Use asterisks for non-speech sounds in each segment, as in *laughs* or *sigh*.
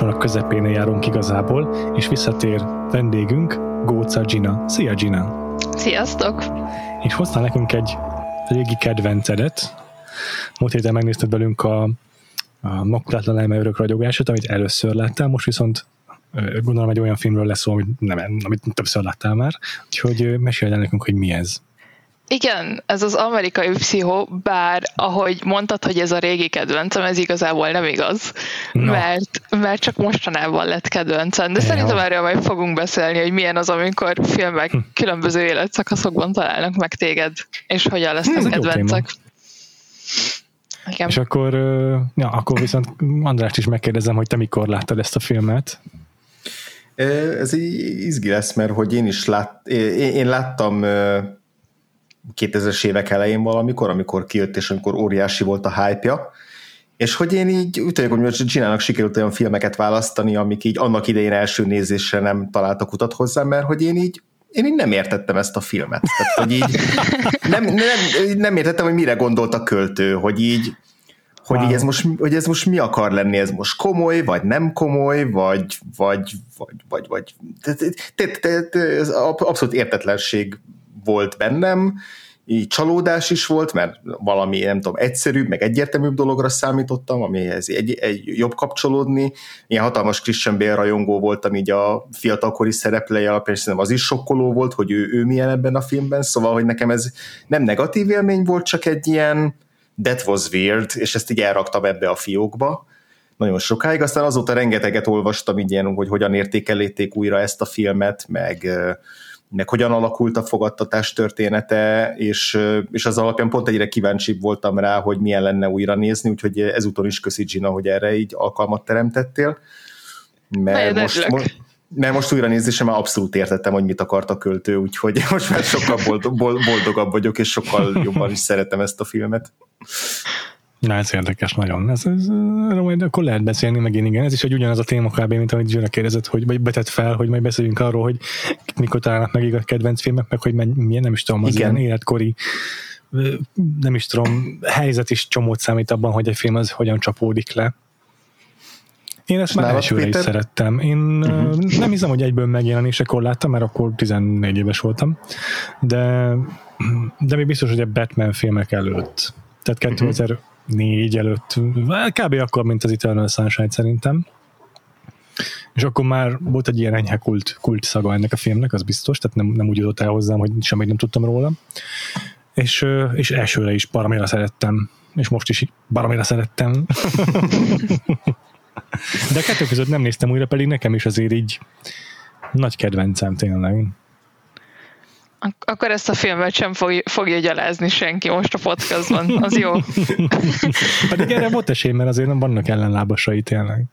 A közepén járunk igazából, és visszatér vendégünk, Góca Gina. Szia Gina! Sziasztok! És hoztál nekünk egy régi kedvencedet. Múlt héten megnézted velünk a, a Makulátlan elmeörök ragyogását, amit először láttál, most viszont gondolom egy olyan filmről lesz szó, amit, nem, amit többször láttál már, úgyhogy mesélj el nekünk, hogy mi ez. Igen, ez az amerikai pszichó, bár ahogy mondtad, hogy ez a régi kedvencem, ez igazából nem igaz, Na. mert, mert csak mostanában lett kedvencem. De Ja. szerintem erről majd fogunk beszélni, hogy milyen az, amikor filmek Hm. különböző életszakaszokban találnak meg téged, és hogyan lesznek Ez kedvencek. Igen. És akkor, ja, akkor viszont Andrást is megkérdezem, hogy te mikor láttad ezt a filmet. Ez így izgi lesz, mert hogy én is lát, én, én láttam 2000-es évek elején valamikor, amikor kijött, és amikor óriási volt a hype-ja, és hogy én így úgy tudjuk, hogy csinálnak sikerült olyan filmeket választani, amik így annak idején első nézésre nem találtak utat hozzá, mert hogy én így én így nem értettem ezt a filmet. Tehát, hogy így nem, nem, nem értettem, hogy mire gondolt a költő, hogy így hogy, Wow. így ez most, hogy ez most mi akar lenni, ez most komoly, vagy nem komoly, vagy, vagy, vagy, vagy, vagy abszolút értetlenség volt bennem, így csalódás is volt, mert valami, nem tudom, egyszerűbb, meg egyértelműbb dologra számítottam, amihez egy, egy jobb kapcsolódni. Ilyen hatalmas Christian Bale rajongó voltam így a fiatalkori szereplője alapján, és szerintem az is sokkoló volt, hogy ő, ő milyen ebben a filmben, szóval, hogy nekem ez nem negatív élmény volt, csak egy ilyen that was weird, és ezt így elraktam ebbe a fiókba nagyon sokáig, aztán azóta rengeteget olvastam így ilyen, hogy hogyan értékelíték újra ezt a filmet, meg, meg hogyan alakult a fogadtatás története, és, és az alapján pont egyre kíváncsibb voltam rá, hogy milyen lenne újra nézni, úgyhogy ezúton is köszi Gina, hogy erre így alkalmat teremtettél. Mert most, most, mert most újra nézésem már abszolút értettem, hogy mit akart a költő, úgyhogy most már sokkal boldog, bol- boldogabb vagyok, és sokkal jobban is szeretem ezt a filmet. Na, ez érdekes nagyon. Ez, ez, erről majd akkor lehet beszélni, meg én igen. Ez is egy ugyanaz a téma kb. mint amit Zsőre kérdezett, hogy vagy betett fel, hogy majd beszéljünk arról, hogy mikor találnak meg a kedvenc filmek, meg hogy milyen, nem is tudom, az Igen. ilyen életkori nem is tudom, helyzet is csomót számít abban, hogy egy film az hogyan csapódik le. Én ezt már elsőre is szerettem. Én uh-huh. nem hiszem, hogy egyből megjelenésekor láttam, mert akkor 14 éves voltam, de, de még biztos, hogy a Batman filmek előtt. Tehát 2004 előtt, kb. akkor, mint az Eternal Sunshine szerintem. És akkor már volt egy ilyen enyhe kult, kult szaga ennek a filmnek, az biztos, tehát nem, nem úgy jutott el hozzám, hogy semmit nem tudtam róla. És, és elsőre is baromira szerettem, és most is baromira szerettem. *laughs* De kettő között nem néztem újra, pedig nekem is azért így nagy kedvencem tényleg. Ak- akkor ezt a filmet sem fog, fogja gyalázni senki most a podcastban. Az jó. *laughs* Pedig erre volt esély, mert azért nem vannak ellenlábasai tényleg.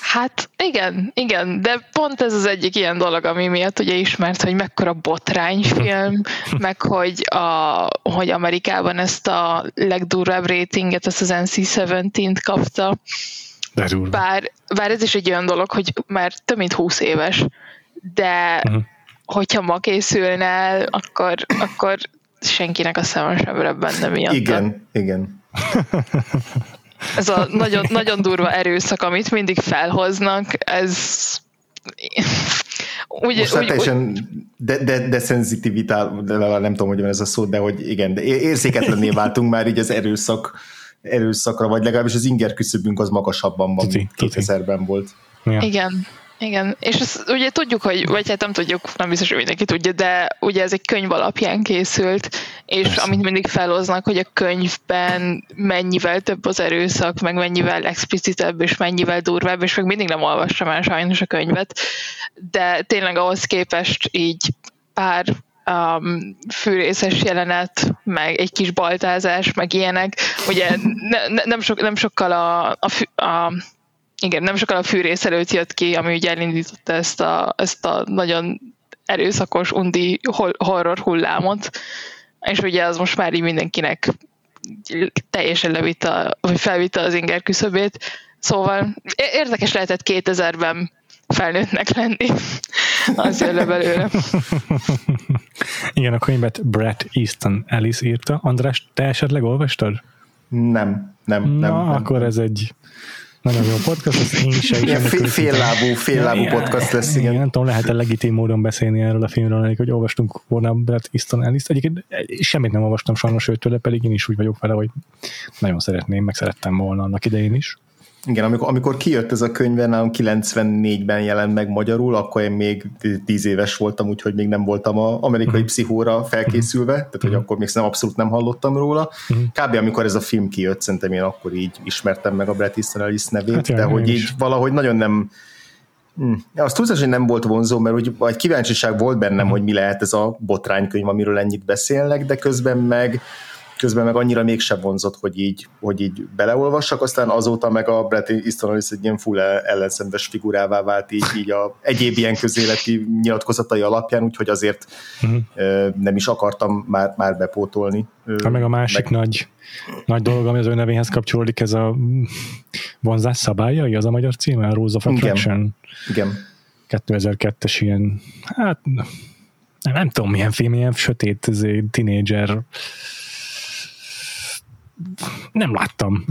Hát igen, igen, de pont ez az egyik ilyen dolog, ami miatt ugye ismert, hogy mekkora botrányfilm, *laughs* meg hogy, a, hogy Amerikában ezt a legdurvább ratinget, ezt az NC-17-t kapta, bár, bár ez is egy olyan dolog, hogy már több mint 20 éves, de Mhm. Hogyha ma készülne el, akkor, akkor senkinek a szeme sem benne miatt. Igen, igen. Ez a nagyon, nagyon durva erőszak, amit mindig felhoznak, ez úgy, Most már úgy, úgy, teljesen de, de, desenzitivitál, de nem tudom, hogy van ez a szó, de hogy igen, de érzéketlenné váltunk már így az erőszak, erőszakra, vagy legalábbis az inger küszöbünk az magasabban van, Tuti, mint tuti. 2000-ben volt. Ja. igen. Igen, és ezt ugye tudjuk, hogy, vagy hát nem tudjuk, nem biztos, hogy mindenki tudja, de ugye ez egy könyv alapján készült, és Persze. amit mindig felhoznak, hogy a könyvben mennyivel több az erőszak, meg mennyivel explicitebb, és mennyivel durvább, és még mindig nem olvastam el sajnos a könyvet, de tényleg ahhoz képest így pár um, fűrészes jelenet, meg egy kis baltázás, meg ilyenek. Ugye ne, ne, nem, sok, nem sokkal a, a, a igen, nem sokkal a fűrész előtt jött ki, ami ugye elindította ezt a, ezt a nagyon erőszakos, undi horror hullámot, és ugye az most már így mindenkinek teljesen levitte, vagy felvitte az inger küszöbét. Szóval érdekes lehetett 2000-ben felnőttnek lenni. Az jön le belőle. Igen, a könyvet Brett Easton Ellis írta. András, te esetleg olvastad? Nem, nem, Na, nem. nem. akkor ez egy nagyon jó podcast, az én is. Fél, féllábú, féllábú podcast lesz, igen. igen. Nem tudom, lehet-e legitim módon beszélni erről a filmről, hogy olvastunk volna Brett Easton ellis Egyébként semmit nem olvastam sajnos őtől, pedig én is úgy vagyok vele, hogy nagyon szeretném, meg szerettem volna annak idején is. Igen, amikor, amikor kijött ez a könyv, nálam 94-ben jelent meg magyarul, akkor én még 10 éves voltam, úgyhogy még nem voltam a amerikai mm. pszichóra felkészülve, tehát hogy mm. akkor még nem abszolút nem hallottam róla. Mm. Kb. amikor ez a film kijött, szerintem én akkor így ismertem meg a Bret Easton Ellis nevét, hát de hogy így is. valahogy nagyon nem Hmm. Az túlzás, hogy nem volt vonzó, mert úgy, egy kíváncsiság volt bennem, hmm. hogy mi lehet ez a botránykönyv, amiről ennyit beszélnek, de közben meg közben meg annyira mégsem vonzott, hogy így, hogy így beleolvassak, aztán azóta meg a Brett Easton Ellis egy ilyen full ellenszenves figurává vált így, így a egyéb ilyen közéleti nyilatkozatai alapján, úgyhogy azért uh-huh. nem is akartam már, már bepótolni. Ha meg a másik meg... nagy, nagy dolog, ami az ő nevéhez kapcsolódik, ez a vonzás szabályai, az a magyar címe, a Rose of Attraction. Igen. Igen. 2002-es ilyen, hát nem, nem tudom milyen film, ilyen sötét, tínédzser nem láttam.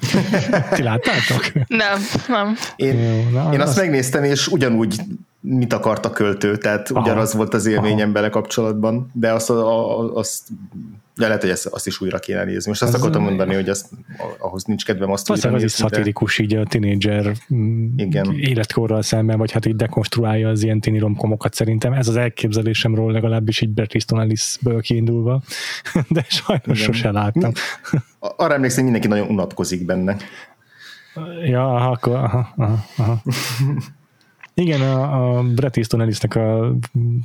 *laughs* Ti láttátok? Nem, nem. Én, Jó, na, én azt, azt megnéztem, és ugyanúgy mit akart a költő, tehát aha, ugyanaz volt az élményem aha. bele kapcsolatban, de azt, a, a, azt de lehet, hogy ezt, azt is újra kéne nézni. Most azt ez akartam mondani, hogy azt, ahhoz nincs kedvem azt újra nézni. Az is szatirikus így a tinédzser mm, Igen. életkorral szemben, vagy hát így dekonstruálja az ilyen tini romkomokat szerintem. Ez az elképzelésem legalábbis így Bret Easton Ellis-ből kiindulva, *laughs* de sajnos Igen. sose láttam. Arra emlékszem, mindenki nagyon unatkozik benne. Ja, akkor aha, aha, aha. *laughs* Igen, a, a Bret Easton Ellisnek a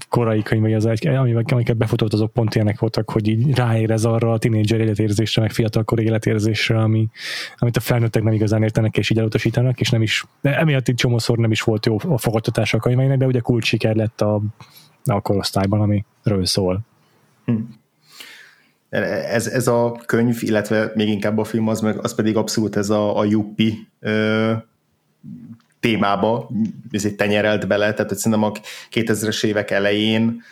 korai könyvei, az, amiket befutott, azok pont ilyenek voltak, hogy így ráérez arra a tinédzser életérzésre, meg fiatalkori életérzésre, ami, amit a felnőttek nem igazán értenek, és így elutasítanak, és nem is, de emiatt egy csomószor nem is volt jó a fogadtatása a könyveinek, de ugye kulcs siker lett a, a korosztályban, amiről szól. Hm. Ez, ez a könyv, illetve még inkább a film, az, meg, az pedig abszolút ez a, a Juppi témába ez egy tenyerelt bele, tehát hogy szerintem a 2000-es évek elején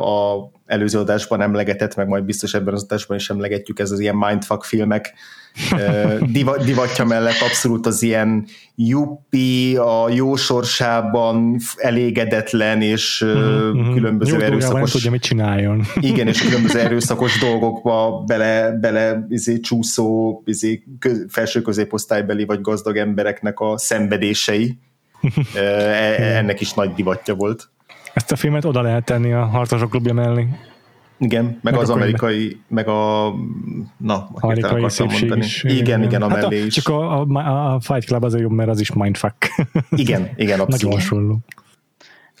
a előző adásban emlegetett, meg majd biztos ebben az adásban is emlegetjük, ez az ilyen mindfuck filmek *laughs* divatja mellett abszolút az ilyen juppi, a jó sorsában elégedetlen és mm-hmm. különböző jó erőszakos... Tudja, mit csináljon. *laughs* Igen, és különböző *laughs* erőszakos dolgokba bele, bele izé, csúszó izé, köz, felső középosztálybeli vagy gazdag embereknek a szenvedései. E, ennek is nagy divatja volt. Ezt a filmet oda lehet tenni a harcosok klubja mellé. Igen, meg, meg az amerikai, meg a na, amerikai szépség mondani. is. Igen, igen, a hát mellé a, is. Csak a, a, a Fight Club azért jobb, mert az is mindfuck. *laughs* Igen, igen, abszolút. Nagyon hasonló.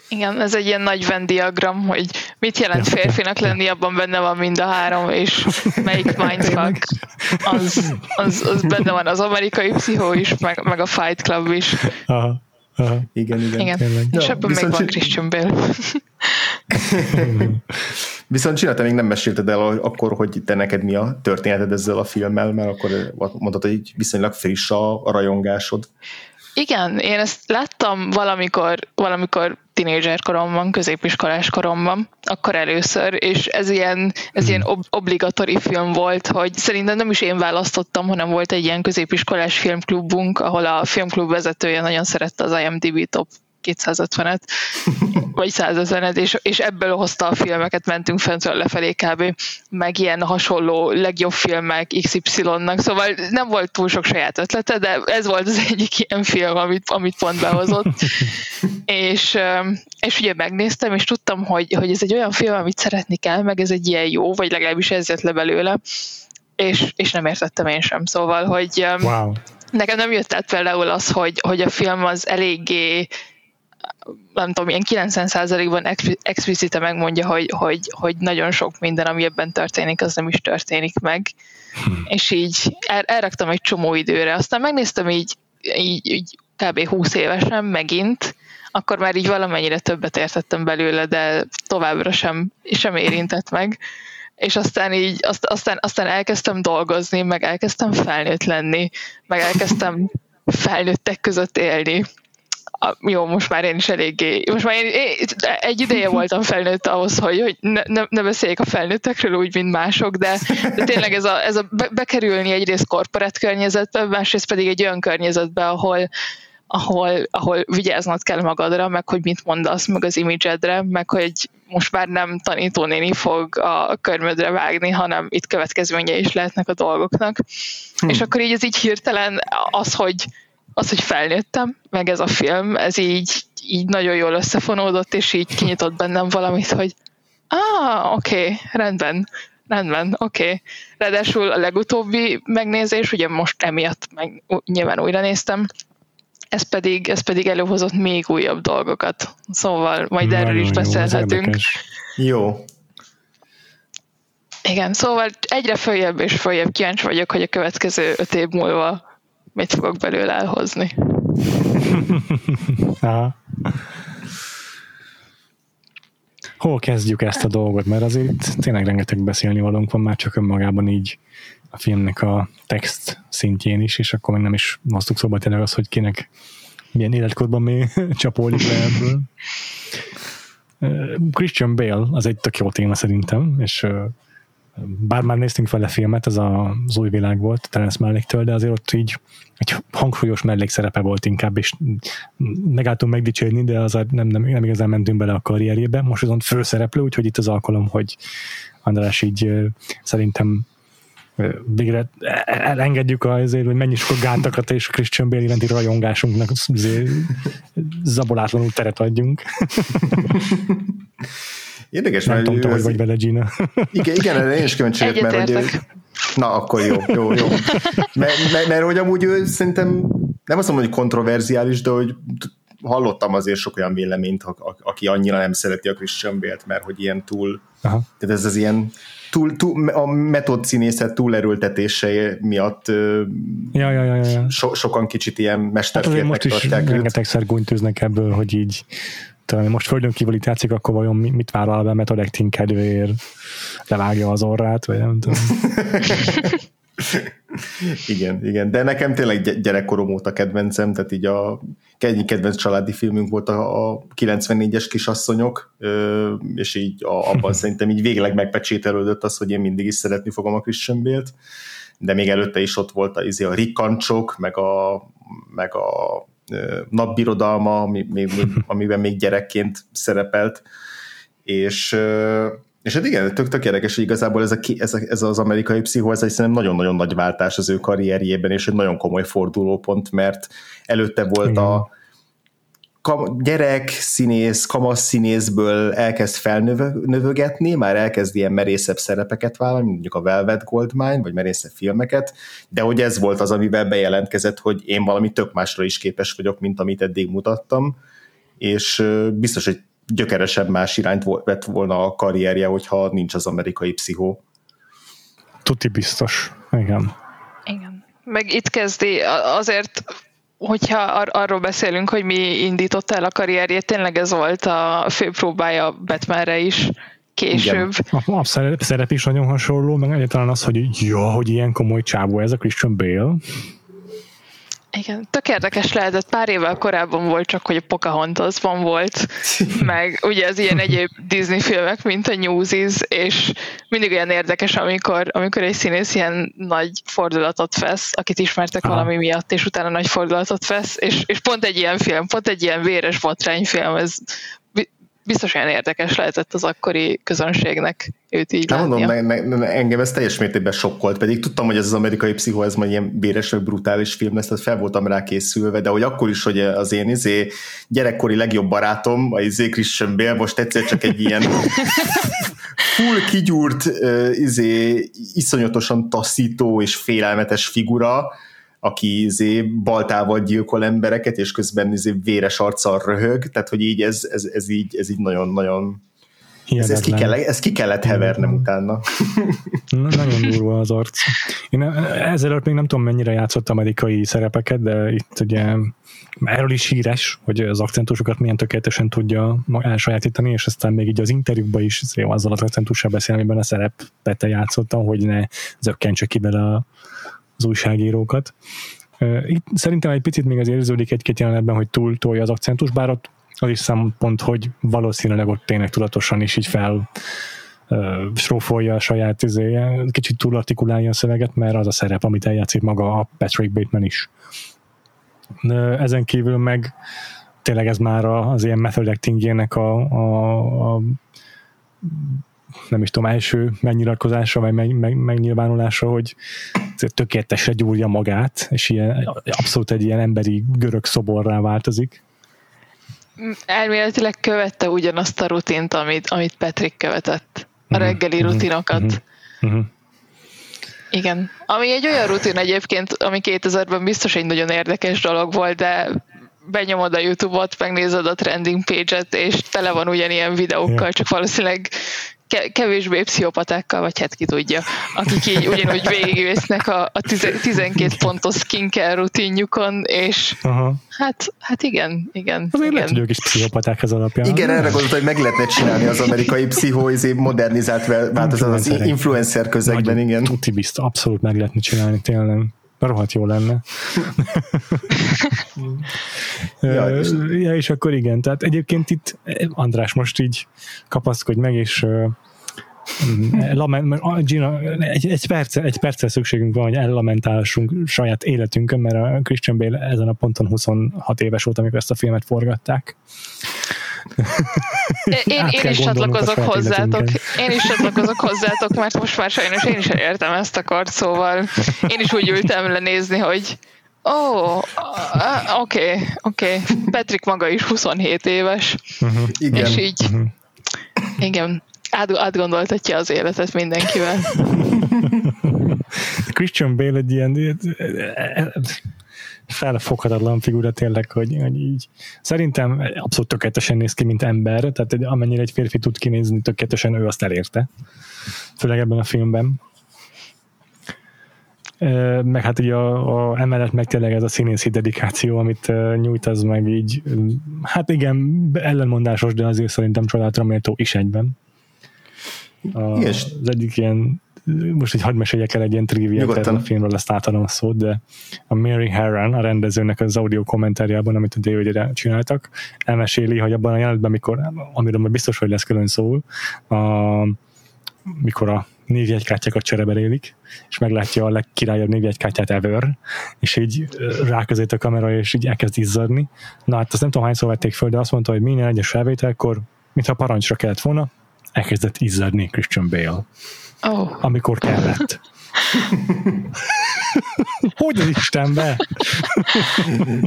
Igen, ez egy ilyen nagy Venn diagram, hogy mit jelent férfinak lenni, abban benne van mind a három, és melyik *laughs* mindfuck, az, az, az benne van az amerikai pszichó is, meg, meg a Fight Club is. Aha. Aha. Igen, igen. igen. És ja, ebben még van Christian Bale. *laughs* Viszont csinálta, még nem mesélted el akkor, hogy te neked mi a történeted ezzel a filmmel, mert akkor mondtad, hogy viszonylag friss a, a rajongásod. Igen, én ezt láttam valamikor, valamikor tinédzser koromban, középiskolás koromban, akkor először, és ez ilyen, ez hmm. ilyen ob- obligatori film volt, hogy szerintem nem is én választottam, hanem volt egy ilyen középiskolás filmklubunk, ahol a filmklub vezetője nagyon szerette az IMDb top 250-et, *laughs* vagy 150-et, és, és ebből hozta a filmeket, mentünk fentről lefelé kb. meg ilyen hasonló legjobb filmek XY-nak, szóval nem volt túl sok saját ötlete, de ez volt az egyik ilyen film, amit, amit pont behozott. *laughs* és, és ugye megnéztem, és tudtam, hogy, hogy ez egy olyan film, amit szeretni kell, meg ez egy ilyen jó, vagy legalábbis ez jött le belőle, és, és nem értettem én sem, szóval, hogy wow. nekem nem jött át például az, hogy, hogy a film az eléggé nem tudom, ilyen 90%-ban explicite megmondja, hogy, hogy, hogy nagyon sok minden, ami ebben történik, az nem is történik meg. Hmm. És így el, elraktam egy csomó időre. Aztán megnéztem így, így, így kb. 20 évesen megint, akkor már így valamennyire többet értettem belőle, de továbbra sem, sem érintett meg. És aztán így, azt, aztán, aztán elkezdtem dolgozni, meg elkezdtem felnőtt lenni, meg elkezdtem felnőttek között élni jó, most már én is eléggé, most már én, én egy ideje voltam felnőtt ahhoz, hogy, hogy ne, ne, ne beszéljek a felnőttekről úgy, mint mások, de, de tényleg ez a, ez a bekerülni egyrészt korporát környezetbe, másrészt pedig egy olyan környezetbe, ahol, ahol, ahol vigyáznod kell magadra, meg hogy mit mondasz, meg az imidzsedre, meg hogy most már nem tanítónéni fog a körmödre vágni, hanem itt következménye is lehetnek a dolgoknak. Hm. És akkor így ez így hirtelen az, hogy az, hogy felnőttem, meg ez a film, ez így, így nagyon jól összefonódott, és így kinyitott bennem valamit, hogy ah, oké, okay, rendben, rendben, oké. Okay. Ráadásul a legutóbbi megnézés, ugye most emiatt meg nyilván újra néztem, ez pedig, ez pedig előhozott még újabb dolgokat. Szóval majd Nagyon erről is beszélhetünk. Jó. Igen, szóval egyre följebb és följebb kíváncsi vagyok, hogy a következő öt év múlva mit fogok belőle elhozni. *laughs* Aha. Hol kezdjük ezt a dolgot? Mert azért tényleg rengeteg beszélni valónk van már csak önmagában így a filmnek a text szintjén is, és akkor még nem is hoztuk szóba tényleg az, hogy kinek milyen életkorban még *laughs* csapódik le ebből. Christian Bale az egy tök jó téma szerintem, és bár már néztünk vele filmet, ez a, az új világ volt Terence Malick-től, de azért ott így egy hangsúlyos mellékszerepe volt inkább, és megálltunk megdicsérni, de az nem, nem, nem igazán mentünk bele a karrierjébe. Most viszont főszereplő, úgyhogy itt az alkalom, hogy András így szerintem végre elengedjük azért, hogy mennyi sok gátakat és Christian Bale iránti rajongásunknak zabolátlanul teret adjunk. *laughs* Érdekes, nem mert tudom, hogy vagy vele, Gina. Igen, igen, én is kíváncsi mert hogy Na, akkor jó, jó, jó. Mert, mert, mert hogy amúgy ő szerintem nem azt mondom, hogy kontroverziális, de hogy hallottam azért sok olyan véleményt, aki annyira nem szereti a Christian Bale-t, mert hogy ilyen túl, Aha. tehát ez az ilyen túl, túl, a metód színészet túlerőltetése miatt ja, ja, ja, ja. So, sokan kicsit ilyen mesterféltek hát most is rengetegszer gúnytűznek ebből, hogy így talán most földön kívüli tetszik, akkor vajon mit vállal be method acting kedvéért? Levágja az orrát, vagy nem tudom. *laughs* igen, igen, de nekem tényleg gyerekkorom óta kedvencem, tehát így a egyik kedvenc családi filmünk volt a, a 94-es kisasszonyok, és így a, abban *laughs* szerintem így végleg megpecsételődött az, hogy én mindig is szeretni fogom a Christian Bale-t, de még előtte is ott volt a, izé, a rikkancsok, meg a, meg a napbirodalma, ami, még, *laughs* még, amiben még gyerekként szerepelt, és és hát igen, tök, tök érdekes, hogy igazából ez, a, ez, a, ez az amerikai pszichó, ez szerintem nagyon-nagyon nagy váltás az ő karrierjében, és egy nagyon komoly fordulópont, mert előtte volt igen. a kam, gyerek színész, kamasz színészből elkezd felnövögetni, már elkezd ilyen merészebb szerepeket vállalni, mondjuk a Velvet Goldmine, vagy merészebb filmeket, de hogy ez volt az, amivel bejelentkezett, hogy én valami tök másra is képes vagyok, mint amit eddig mutattam, és biztos, hogy gyökeresen más irányt vett volna a karrierje, hogyha nincs az amerikai pszichó. Tuti biztos, igen. Igen. Meg itt kezdi azért hogyha ar- arról beszélünk, hogy mi indította el a karrierjét, tényleg ez volt a fő próbája Batmanre is később. Igen. A, szerep, szerep is nagyon hasonló, meg egyáltalán az, hogy jó, hogy ilyen komoly csávó ez a Christian Bale. Igen, tök érdekes lehetett. Pár évvel korábban volt csak, hogy a Pocahontasban volt, *laughs* meg ugye az ilyen egyéb Disney filmek, mint a Newsies, és mindig olyan érdekes, amikor, amikor egy színész ilyen nagy fordulatot vesz, akit ismertek Aha. valami miatt, és utána nagy fordulatot vesz, és, és pont egy ilyen film, pont egy ilyen véres botrányfilm, ez biztos olyan érdekes lehetett az akkori közönségnek őt így Nem mondom, meg, meg, meg, engem ez teljes mértékben sokkolt, pedig tudtam, hogy ez az amerikai pszichó, ez majd ilyen béres, vagy brutális film lesz, tehát fel voltam rá készülve, de hogy akkor is, hogy az én izé gyerekkori legjobb barátom, a izé Christian Bale, most egyszer csak egy ilyen *laughs* full kigyúrt, izé, iszonyatosan taszító és félelmetes figura, aki izé baltával gyilkol embereket, és közben izé véres arccal röhög, tehát hogy így ez, ez, ez így, ez így nagyon-nagyon ez, ez, ki kell, ez ki kellett hevernem utána. *laughs* Nagyon durva az arc. Én ezzel még nem tudom, mennyire játszott amerikai szerepeket, de itt ugye erről is híres, hogy az akcentusokat milyen tökéletesen tudja elsajátítani, és aztán még így az interjúkban is azzal az akcentussal beszél, amiben a szerepet játszottam, hogy ne zökkentse ki bele az újságírókat. Itt szerintem egy picit még az érződik egy-két jelenetben, hogy túl tolja az akcentus, bár ott az is szempont, hogy valószínűleg ott tényleg tudatosan is így fel strófolja a saját izéje, kicsit túl artikulálja a szöveget, mert az a szerep, amit eljátszik maga a Patrick Bateman is. Ezen kívül meg tényleg ez már az ilyen method actingjének a, a, a nem is tudom, első megnyilatkozása, vagy meg, meg, megnyilvánulása, hogy tökéletesre gyúrja magát, és ilyen, abszolút egy ilyen emberi görög szoborrá változik. Elméletileg követte ugyanazt a rutint, amit, amit Patrick követett. A mhm. reggeli uh-huh. rutinokat. Uh-huh. Uh-huh. Igen. Ami egy olyan rutin egyébként, ami 2000-ben biztos egy nagyon érdekes dolog volt, de benyomod a YouTube-ot, megnézed a trending page-et, és tele van ugyanilyen videókkal, yeah. csak valószínűleg kevésbé pszichopatákkal, vagy hát ki tudja, akik így ugyanúgy végigvésznek a, a 12 pontos skincare rutinjukon, és Aha. hát, hát igen, igen. Azért igen. lehet, hogy ők is pszichopaták ez alapján. Igen, erre gondoltam, hogy meg lehetne csinálni az amerikai pszichóizé modernizált változat az influencer közegben, Nagyon igen. Tuti bizt, abszolút meg lehetne csinálni, tényleg rohadt jó lenne. *laughs* ja, és... ja, és akkor igen, tehát egyébként itt András most így kapaszkodj meg, és lament, Gina, egy, egy, perce, egy percre szükségünk van, hogy ellamentálsunk saját életünkön, mert a Christian Bale ezen a ponton 26 éves volt, amikor ezt a filmet forgatták. Én, én is csatlakozok hozzátok. Én is csatlakozok hozzátok, mert most már sajnos én is értem ezt a kart, szóval én is úgy ültem lenézni, hogy Ó, oh, oké, okay, oké. Okay. Patrick maga is 27 éves. Uh-huh. Igen. És így, uh-huh. igen, át, átgondoltatja az életet mindenkivel. Christian Bale egy ilyen felfoghatatlan figura tényleg, hogy, hogy így szerintem abszolút tökéletesen néz ki, mint ember, tehát amennyire egy férfi tud kinézni, tökéletesen ő azt elérte. Főleg ebben a filmben. Meg hát ugye a, a, emellett meg tényleg ez a színészi dedikáció, amit nyújt, az meg így, hát igen, ellenmondásos, de azért szerintem csodálatra méltó is egyben. A, az egyik ilyen most egy hadd meséljek el egy ilyen triviát erről a filmről, ezt átadom a szót, de a Mary Harron, a rendezőnek az audio kommentárjában, amit a dvd csináltak, elmeséli, hogy abban a jelenetben, mikor, amiről majd biztos, hogy lesz külön szól, a, mikor a névjegykártyákat csereberélik, és meglátja a legkirályabb névjegykártyát ever, és így ráközét a kamera, és így elkezd izzadni. Na hát azt nem tudom hányszor vették föl, de azt mondta, hogy minden egyes felvételkor, mintha parancsra kellett volna, elkezdett izzadni Christian Bale. Oh. Amikor kellett. hogy az Istenbe?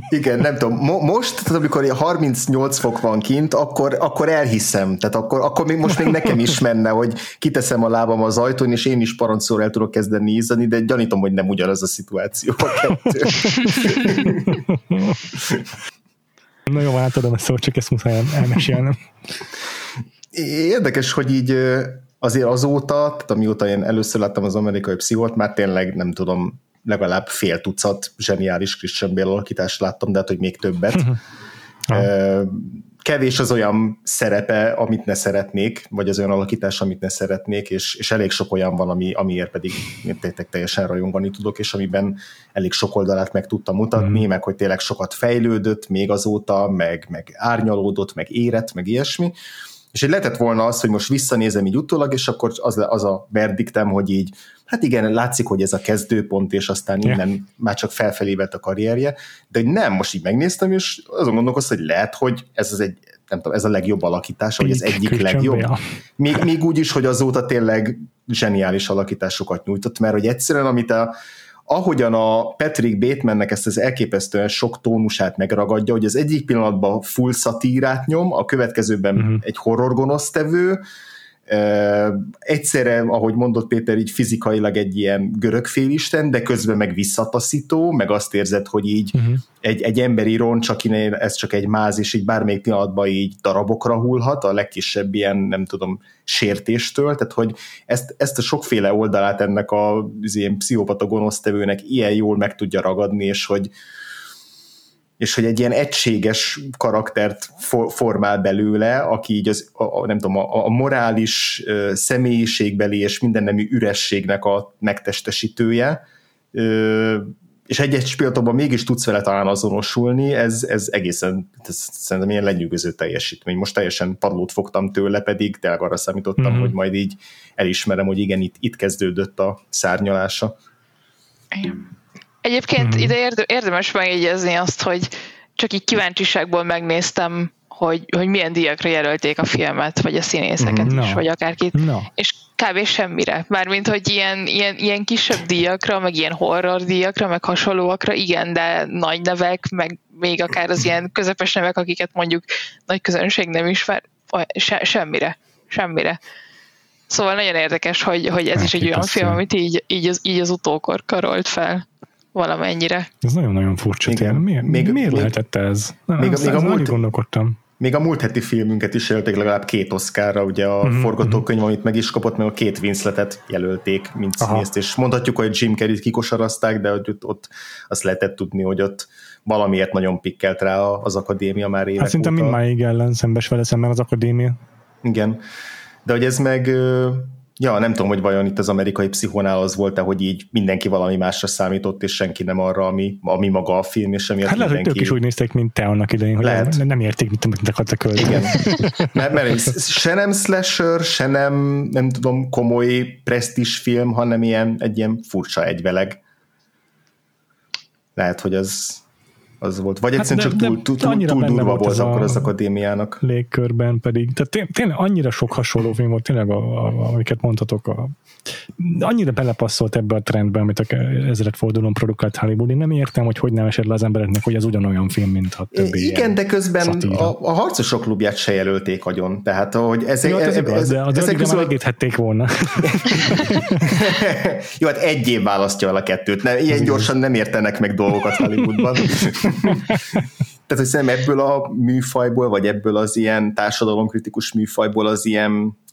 Igen, nem tudom. Mo- most, tehát amikor 38 fok van kint, akkor, akkor elhiszem. Tehát akkor, akkor még most még nekem is menne, hogy kiteszem a lábam az ajtón, és én is parancsszor el tudok kezdeni ízani, de gyanítom, hogy nem ugyanaz a szituáció a kettő. Na jó, átadom a szót, csak ezt muszáj elmesélnem. Érdekes, hogy így azért azóta, tehát amióta én először láttam az amerikai pszichót, már tényleg nem tudom, legalább fél tucat zseniális Christian Bale alakítást láttam, de hát, hogy még többet. *laughs* kevés az olyan szerepe, amit ne szeretnék, vagy az olyan alakítás, amit ne szeretnék, és, és elég sok olyan van, ami, amiért pedig tényleg teljesen rajongani tudok, és amiben elég sok oldalát meg tudtam mutatni, mm. meg hogy tényleg sokat fejlődött még azóta, meg, meg árnyalódott, meg érett, meg ilyesmi. És egy lehetett volna az, hogy most visszanézem így utólag, és akkor az, az a verdiktem, hogy így, hát igen, látszik, hogy ez a kezdőpont, és aztán innen yeah. már csak felfelé vett a karrierje, de hogy nem, most így megnéztem, és azon gondolkoztam, hogy lehet, hogy ez az egy, nem tudom, ez a legjobb alakítás, vagy az egyik legjobb. Még, még úgy is, hogy azóta tényleg zseniális alakításokat nyújtott, mert hogy egyszerűen, amit a, ahogyan a Patrick Batemannek ezt az elképesztően sok tónusát megragadja, hogy az egyik pillanatban full szatírát nyom, a következőben uh-huh. egy horror gonosztevő, egyszerre, ahogy mondott Péter, így fizikailag egy ilyen görög félisten, de közben meg visszataszító, meg azt érzed, hogy így uh-huh. egy, egy emberi roncs, akinél ez csak egy máz, és így bármelyik pillanatban így darabokra hullhat, a legkisebb ilyen, nem tudom, sértéstől, tehát hogy ezt, ezt a sokféle oldalát ennek a az ilyen pszichopata gonosztevőnek ilyen jól meg tudja ragadni, és hogy, és hogy egy ilyen egységes karaktert for, formál belőle, aki így az, a, a, nem tudom, a, a morális uh, személyiségbeli és mindennemű ürességnek a megtestesítője, uh, és egy-egy pillanatban mégis tudsz vele talán azonosulni, ez, ez egészen, ez szerintem ilyen lenyűgöző teljesítmény. Most teljesen padlót fogtam tőle, pedig tényleg arra számítottam, mm-hmm. hogy majd így elismerem, hogy igen, itt, itt kezdődött a szárnyalása. Igen. Egyébként mm-hmm. ide érdemes megjegyezni azt, hogy csak így kíváncsiságból megnéztem, hogy, hogy milyen díjakra jelölték a filmet, vagy a színészeket no. is, vagy akárkit, no. és kb. semmire. Mármint, hogy ilyen, ilyen, ilyen kisebb díjakra, meg ilyen horror díjakra, meg hasonlóakra, igen, de nagy nevek, meg még akár az ilyen közepes nevek, akiket mondjuk nagy közönség nem ismer, se, semmire. Semmire. Szóval nagyon érdekes, hogy, hogy ez is egy olyan film, amit így, így, az, így az utókor karolt fel valamennyire. Ez nagyon-nagyon furcsa. Igen. Miért, még, miért még, lehetett ez? Nem, még, még a múlt, gondolkodtam. Még a múlt heti filmünket is jelölték legalább két oszkárra, ugye a mm-hmm. forgatókönyv, amit meg is kapott, meg a két Winsletet jelölték, mint színészt, és mondhatjuk, hogy Jim Carrey-t kikosarazták, de hogy ott, ott azt lehetett tudni, hogy ott valamiért nagyon pikkelt rá az akadémia már évek Hát szinte mindmáig ellen szembes vele szemben az akadémia. Igen. De hogy ez meg Ja, nem tudom, hogy vajon itt az amerikai pszichonál az volt hogy így mindenki valami másra számított, és senki nem arra, ami, ami maga a film, és emiatt Hát lehet, mindenki... hogy ők is úgy néztek, mint te annak idején, hogy lehet. Nem, nem érték, mit, mit akartak költeni. Igen. *laughs* mert, mert se nem slasher, se nem, nem tudom, komoly presztis film, hanem ilyen, egy ilyen furcsa egyveleg. Lehet, hogy az az volt. Vagy hát egyszerűen de, csak túl, túl, túl, túl durva volt, volt az akkor az akadémiának. Légkörben pedig. Tehát tényleg annyira sok hasonló film volt, tényleg, a, a, amiket mondhatok, a, annyira belepasszolt ebbe a trendbe, amit a ezeret fordulón produkált Hollywood. Én nem értem, hogy hogy nem esett le az embereknek, hogy ez ugyanolyan film, mint a többi. Igen, de közben a, a, harcosok klubját se jelölték agyon. Tehát, hogy ez, Jó, hát ez, ez, igaz, ez, de az ezek közül... megíthették volna. *laughs* Jó, hát egy év választja el a kettőt. Nem, ilyen gyorsan nem értenek meg dolgokat Hollywoodban. *laughs* *laughs* Tehát, hogy szerintem ebből a műfajból, vagy ebből az ilyen társadalomkritikus műfajból az ilyen,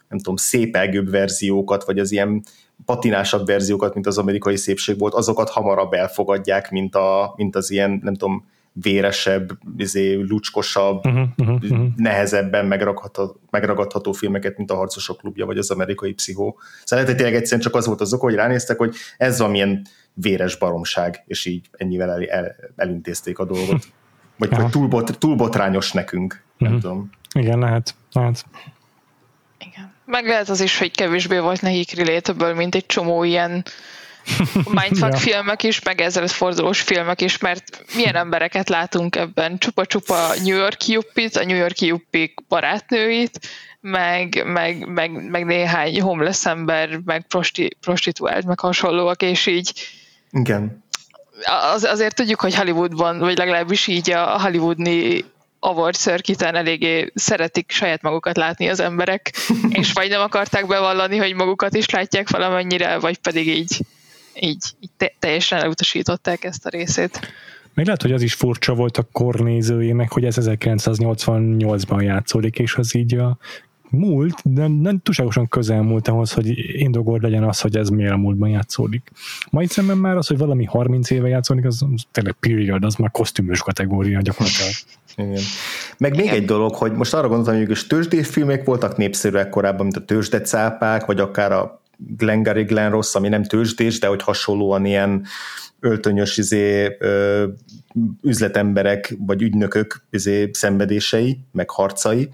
nem tudom, szépelgőbb verziókat, vagy az ilyen patinásabb verziókat, mint az amerikai szépség volt, azokat hamarabb elfogadják, mint, a, mint az ilyen, nem tudom, véresebb, izé, lucskosabb, uh-huh, uh-huh, uh-huh. nehezebben megragadható, megragadható filmeket, mint a Harcosok klubja, vagy az amerikai pszichó. Szóval lehet, hogy tényleg egyszerűen csak az volt az oka, hogy ránéztek, hogy ez valamilyen véres baromság, és így ennyivel el, el, elintézték a dolgot. Vagy, vagy túl, bot, túl botrányos nekünk, uh-huh. nem tudom. Igen, lehet. lehet. Igen. Meg lehet az is, hogy kevésbé volt nekik relatable, mint egy csomó ilyen mindfuck ja. filmek is, meg fordulós filmek is, mert milyen embereket látunk ebben, csupa-csupa New York Yuppit, a New York Yuppik barátnőit, meg, meg, meg, meg néhány homeless ember, meg prosti, prostituált, meg hasonlóak, és így igen. Az, azért tudjuk, hogy Hollywoodban, vagy legalábbis így a Hollywoodni award circuiten eléggé szeretik saját magukat látni az emberek, *laughs* és vagy nem akarták bevallani, hogy magukat is látják valamennyire, vagy pedig így, így, így te, teljesen elutasították ezt a részét. Még lehet, hogy az is furcsa volt a kornézőjének, hogy ez 1988-ban játszódik, és az így a múlt, de nem túlságosan közel múlt ahhoz, hogy indogord legyen az, hogy ez miért a múltban játszódik. Mai szemben már az, hogy valami 30 éve játszódik, az, az tényleg period, az már kosztümös kategória gyakorlatilag. *laughs* Igen. Meg még egy dolog, hogy most arra gondoltam, hogy tőzsdés filmek voltak népszerűek korábban, mint a tőzsdecápák, vagy akár a Glengarry Glen Ross, ami nem tőzsdés, de hogy hasonlóan ilyen öltönyös izé, ö, üzletemberek vagy ügynökök izé, szenvedései, meg harcai,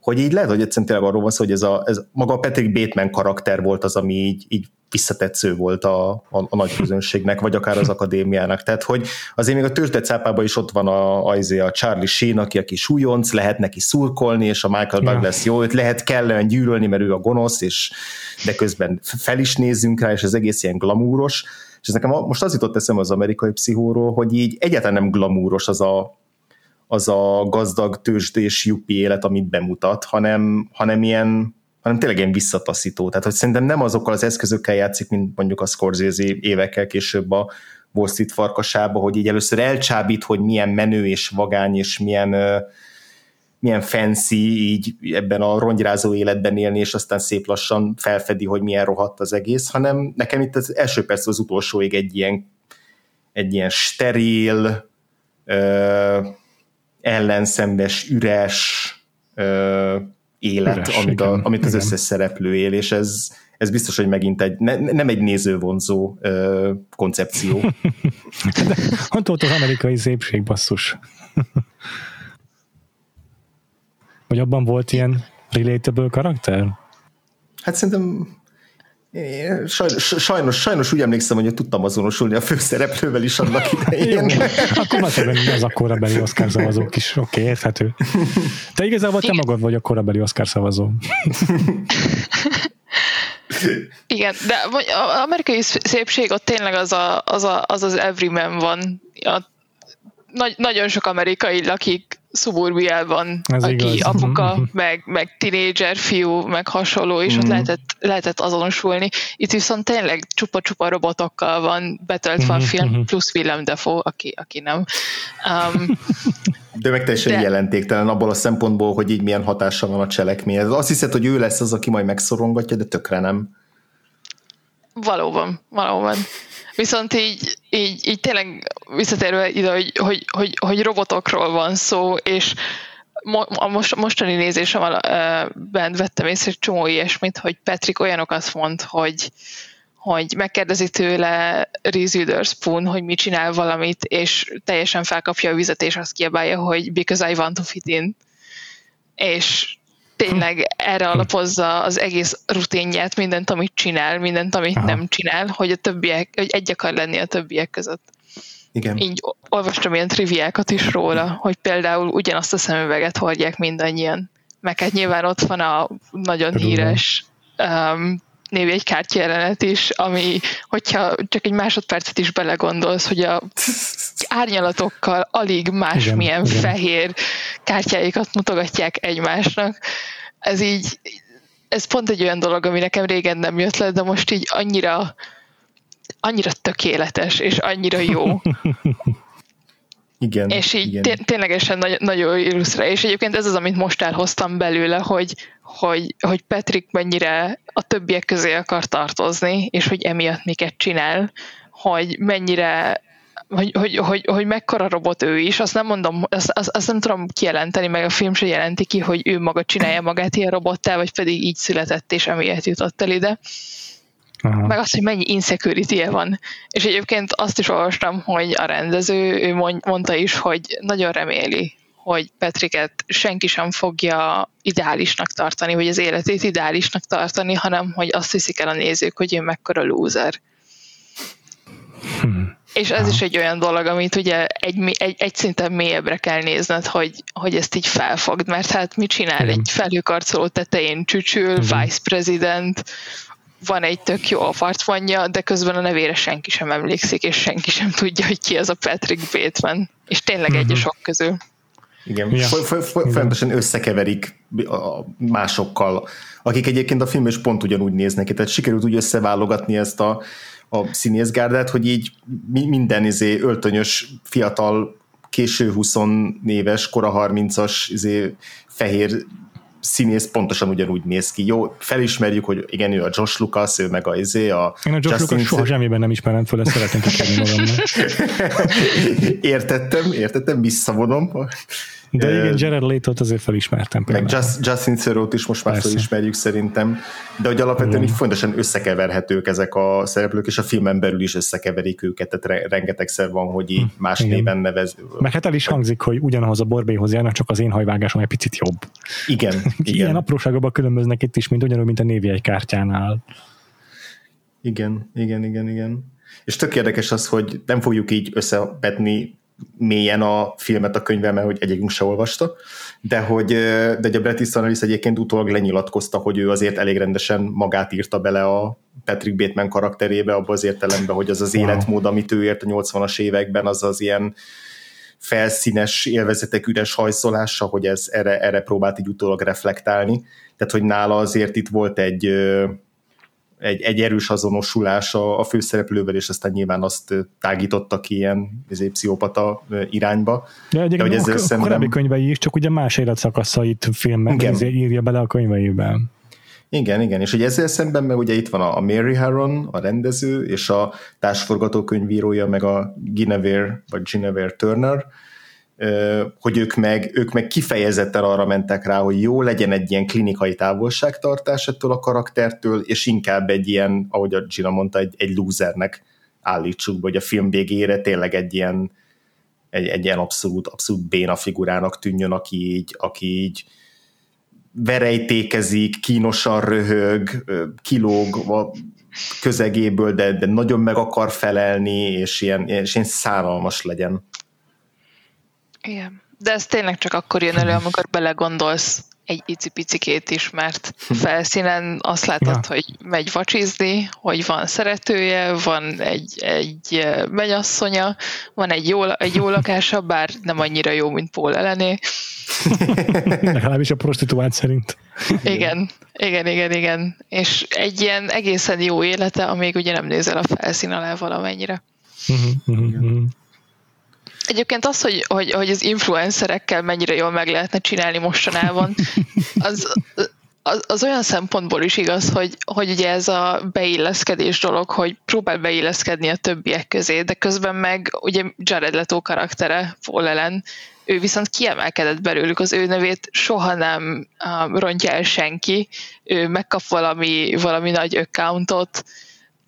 hogy így lehet, hogy egyszerűen tényleg arról van szó, hogy ez, a, ez maga a Patrick Bateman karakter volt az, ami így, így visszatetsző volt a, a, a nagy közönségnek, vagy akár az akadémiának. Tehát, hogy azért még a tőzsdecápában is ott van a, a, izé, a Charlie Sheen, aki a kis újonc, lehet neki szurkolni, és a Michael Douglas jó, őt lehet kellene gyűlölni, mert ő a gonosz, és de közben fel is nézzünk rá, és az egész ilyen glamúros. És ez nekem most az jutott eszem az amerikai pszichóról, hogy így egyáltalán nem glamúros az a, az a gazdag tőzsdés juppi élet, amit bemutat, hanem, hanem ilyen hanem tényleg ilyen visszataszító. Tehát, hogy szerintem nem azokkal az eszközökkel játszik, mint mondjuk a Scorsese évekkel később a Wall Street farkasába, hogy így először elcsábít, hogy milyen menő és vagány, és milyen, milyen fancy így ebben a rongyrázó életben élni, és aztán szép lassan felfedi, hogy milyen rohadt az egész, hanem nekem itt az első perc az utolsóig egy ilyen, egy ilyen steril, ö, ellenszembes, üres, ö, élet, Üres, amit, a, amit az igen. összes szereplő él, és ez, ez biztos, hogy megint egy, ne, nem egy nézővonzó ö, koncepció. De *laughs* honnan az amerikai szépség, basszus? Vagy abban volt ilyen relatable karakter? Hát szerintem Sajnos, sajnos, sajnos úgy emlékszem, hogy tudtam azonosulni a főszereplővel is annak idején. Jó, akkor valószínűleg az a korabeli Oscar szavazók is. Oké, okay, érthető. Te igazából te magad vagy a korabeli Oscar szavazó. Igen, de az amerikai szépség ott tényleg az a, az, a, az, az everyman van. A, nagy, nagyon sok amerikai lakik szuburbiában, Ez aki igaz. apuka, *laughs* meg, meg tinédzser fiú, meg hasonló, és mm. ott lehetett, lehetett azonosulni. Itt viszont tényleg csupa-csupa robotokkal van betöltve mm-hmm. a film, mhm. plusz Willem Dafoe, aki, aki nem. Um, *laughs* de meg teljesen de... jelentéktelen abból a szempontból, hogy így milyen hatása van a cselekmény. Azt hiszed, hogy ő lesz az, aki majd megszorongatja, de tökre nem. Valóban, valóban. Viszont így, így, így tényleg visszatérve ide, hogy, hogy, hogy, hogy robotokról van szó, és a most, mostani nézésem bent vettem észre egy csomó ilyesmit, hogy Patrick olyanokat mond, hogy, hogy megkérdezi tőle Reese Witherspoon, hogy mit csinál valamit, és teljesen felkapja a vizet, és azt kiabálja, hogy because I want to fit in. És tényleg erre alapozza az egész rutinját, mindent, amit csinál, mindent, amit Aha. nem csinál, hogy a többiek, hogy egy akar lenni a többiek között. Igen. Így olvastam ilyen triviákat is róla, hogy például ugyanazt a szemüveget hordják mindannyian. Meg hát nyilván ott van a nagyon Tudom. híres um, névjegykártya jelenet is, ami, hogyha csak egy másodpercet is belegondolsz, hogy a árnyalatokkal alig másmilyen igen, fehér kártyáikat mutogatják egymásnak. Ez így, ez pont egy olyan dolog, ami nekem régen nem jött le, de most így annyira annyira tökéletes, és annyira jó. *laughs* Igen. És így igen. ténylegesen nagy, nagyon illusztrál. És egyébként ez az, amit most elhoztam belőle, hogy, hogy, hogy Patrick mennyire a többiek közé akar tartozni, és hogy emiatt miket csinál, hogy mennyire hogy, hogy, hogy, hogy mekkora robot ő is, azt nem mondom, azt, azt, azt nem tudom kijelenteni, meg a film se jelenti ki, hogy ő maga csinálja magát ilyen robottá, vagy pedig így született, és emiatt jutott el ide. Aha. meg azt, hogy mennyi insecurity -e van. És egyébként azt is olvastam, hogy a rendező ő mondta is, hogy nagyon reméli, hogy Petriket senki sem fogja ideálisnak tartani, vagy az életét ideálisnak tartani, hanem hogy azt hiszik el a nézők, hogy ő mekkora loser. Hmm. És ez ha. is egy olyan dolog, amit ugye egy, egy, egy szinten mélyebbre kell nézned, hogy, hogy ezt így felfogd, mert hát mit csinál Igen. egy felhőkarcoló tetején csücsül, Igen. vice president, van egy tök jó apartmanja, de közben a nevére senki sem emlékszik, és senki sem tudja, hogy ki az a Patrick Bateman. És tényleg uh-huh. egy a mhm. sok közül. Igen, ja. folyamatosan összekeverik a másokkal, akik egyébként a film is pont ugyanúgy néznek ki, tehát sikerült úgy összeválogatni ezt a, a színészgárdát, hogy így minden izé öltönyös, fiatal, késő 20 éves, kora 30-as izé, fehér színész pontosan ugyanúgy néz ki. Jó, felismerjük, hogy igen, ő a Josh Lucas, ő meg a izé, a Én a Josh Justin Lucas soha semmiben nem ismerem föl, ezt szeretném kikérni magamnak. *laughs* értettem, értettem, visszavonom. De igen, Jared Leto-t azért felismertem. Meg. Just, Justin Theroux is most már Persze. felismerjük szerintem, de hogy alapvetően így fontosan összekeverhetők ezek a szereplők, és a filmen belül is összekeverik őket, tehát re- rengetegszer van, hogy így más igen. néven nevez. Meg hát el is hangzik, hogy ugyanahoz a borbéhoz járnak, csak az én hajvágásom egy picit jobb. Igen, *laughs* Igen. Ilyen apróságokban különböznek itt is, mint ugyanúgy, mint a névjegykártyánál. igen, igen, igen, igen. És tök érdekes az, hogy nem fogjuk így összevetni mélyen a filmet a könyvvel, mert hogy egyikünk se olvasta, de hogy, de a Bret Easton Ellis egyébként utólag lenyilatkozta, hogy ő azért elég rendesen magát írta bele a Patrick Bateman karakterébe, abban az értelemben, hogy az az Wow. életmód, amit ő ért a 80-as években, az az ilyen felszínes élvezetek üres hajszolása, hogy ez erre, erre próbált így utólag reflektálni. Tehát, hogy nála azért itt volt egy, egy, egy erős azonosulás a, a főszereplővel, és aztán nyilván azt ö, tágította ki ilyen izé, pszichopata irányba. De egyébként hogy a, ezzel a szemben- korábbi könyvei is, csak ugye más életszakaszait filmben ezért írja bele a könyveiben. Igen, igen, és hogy ezzel szemben meg ugye itt van a, a Mary Harron, a rendező, és a társforgatókönyvírója, meg a Guinevere, vagy Guinevere Turner, hogy ők meg, ők meg kifejezetten arra mentek rá, hogy jó legyen egy ilyen klinikai távolságtartás ettől a karaktertől, és inkább egy ilyen, ahogy a Gina mondta, egy, egy losernek állítsuk be, hogy a film végére tényleg egy ilyen egy, egy ilyen abszolút, abszolút béna figurának tűnjön, aki így, aki így verejtékezik, kínosan röhög, kilóg a közegéből, de, de nagyon meg akar felelni, és ilyen, és ilyen szánalmas legyen. Igen. De ez tényleg csak akkor jön elő, amikor belegondolsz egy icipicikét is, mert felszínen azt látod, Ja. hogy megy vacsizni, hogy van szeretője, van egy, egy mennyasszonya, van egy jó, egy jó lakása, bár nem annyira jó, mint Paul Elené. *laughs* Legalábbis a prostituált szerint. Igen, igen, igen, igen. És egy ilyen egészen jó élete, amíg ugye nem nézel a felszín alá valamennyire. Mhm, mhm, mhm. Egyébként az, hogy, hogy, hogy az influencerekkel mennyire jól meg lehetne csinálni mostanában, *laughs* az, az, az olyan szempontból is igaz, hogy, hogy ugye ez a beilleszkedés dolog, hogy próbál beilleszkedni a többiek közé, de közben meg ugye Jared Leto karaktere, Paul Ellen, ő viszont kiemelkedett belőlük, az ő nevét soha nem um, rontja el senki, ő megkap valami, valami nagy accountot,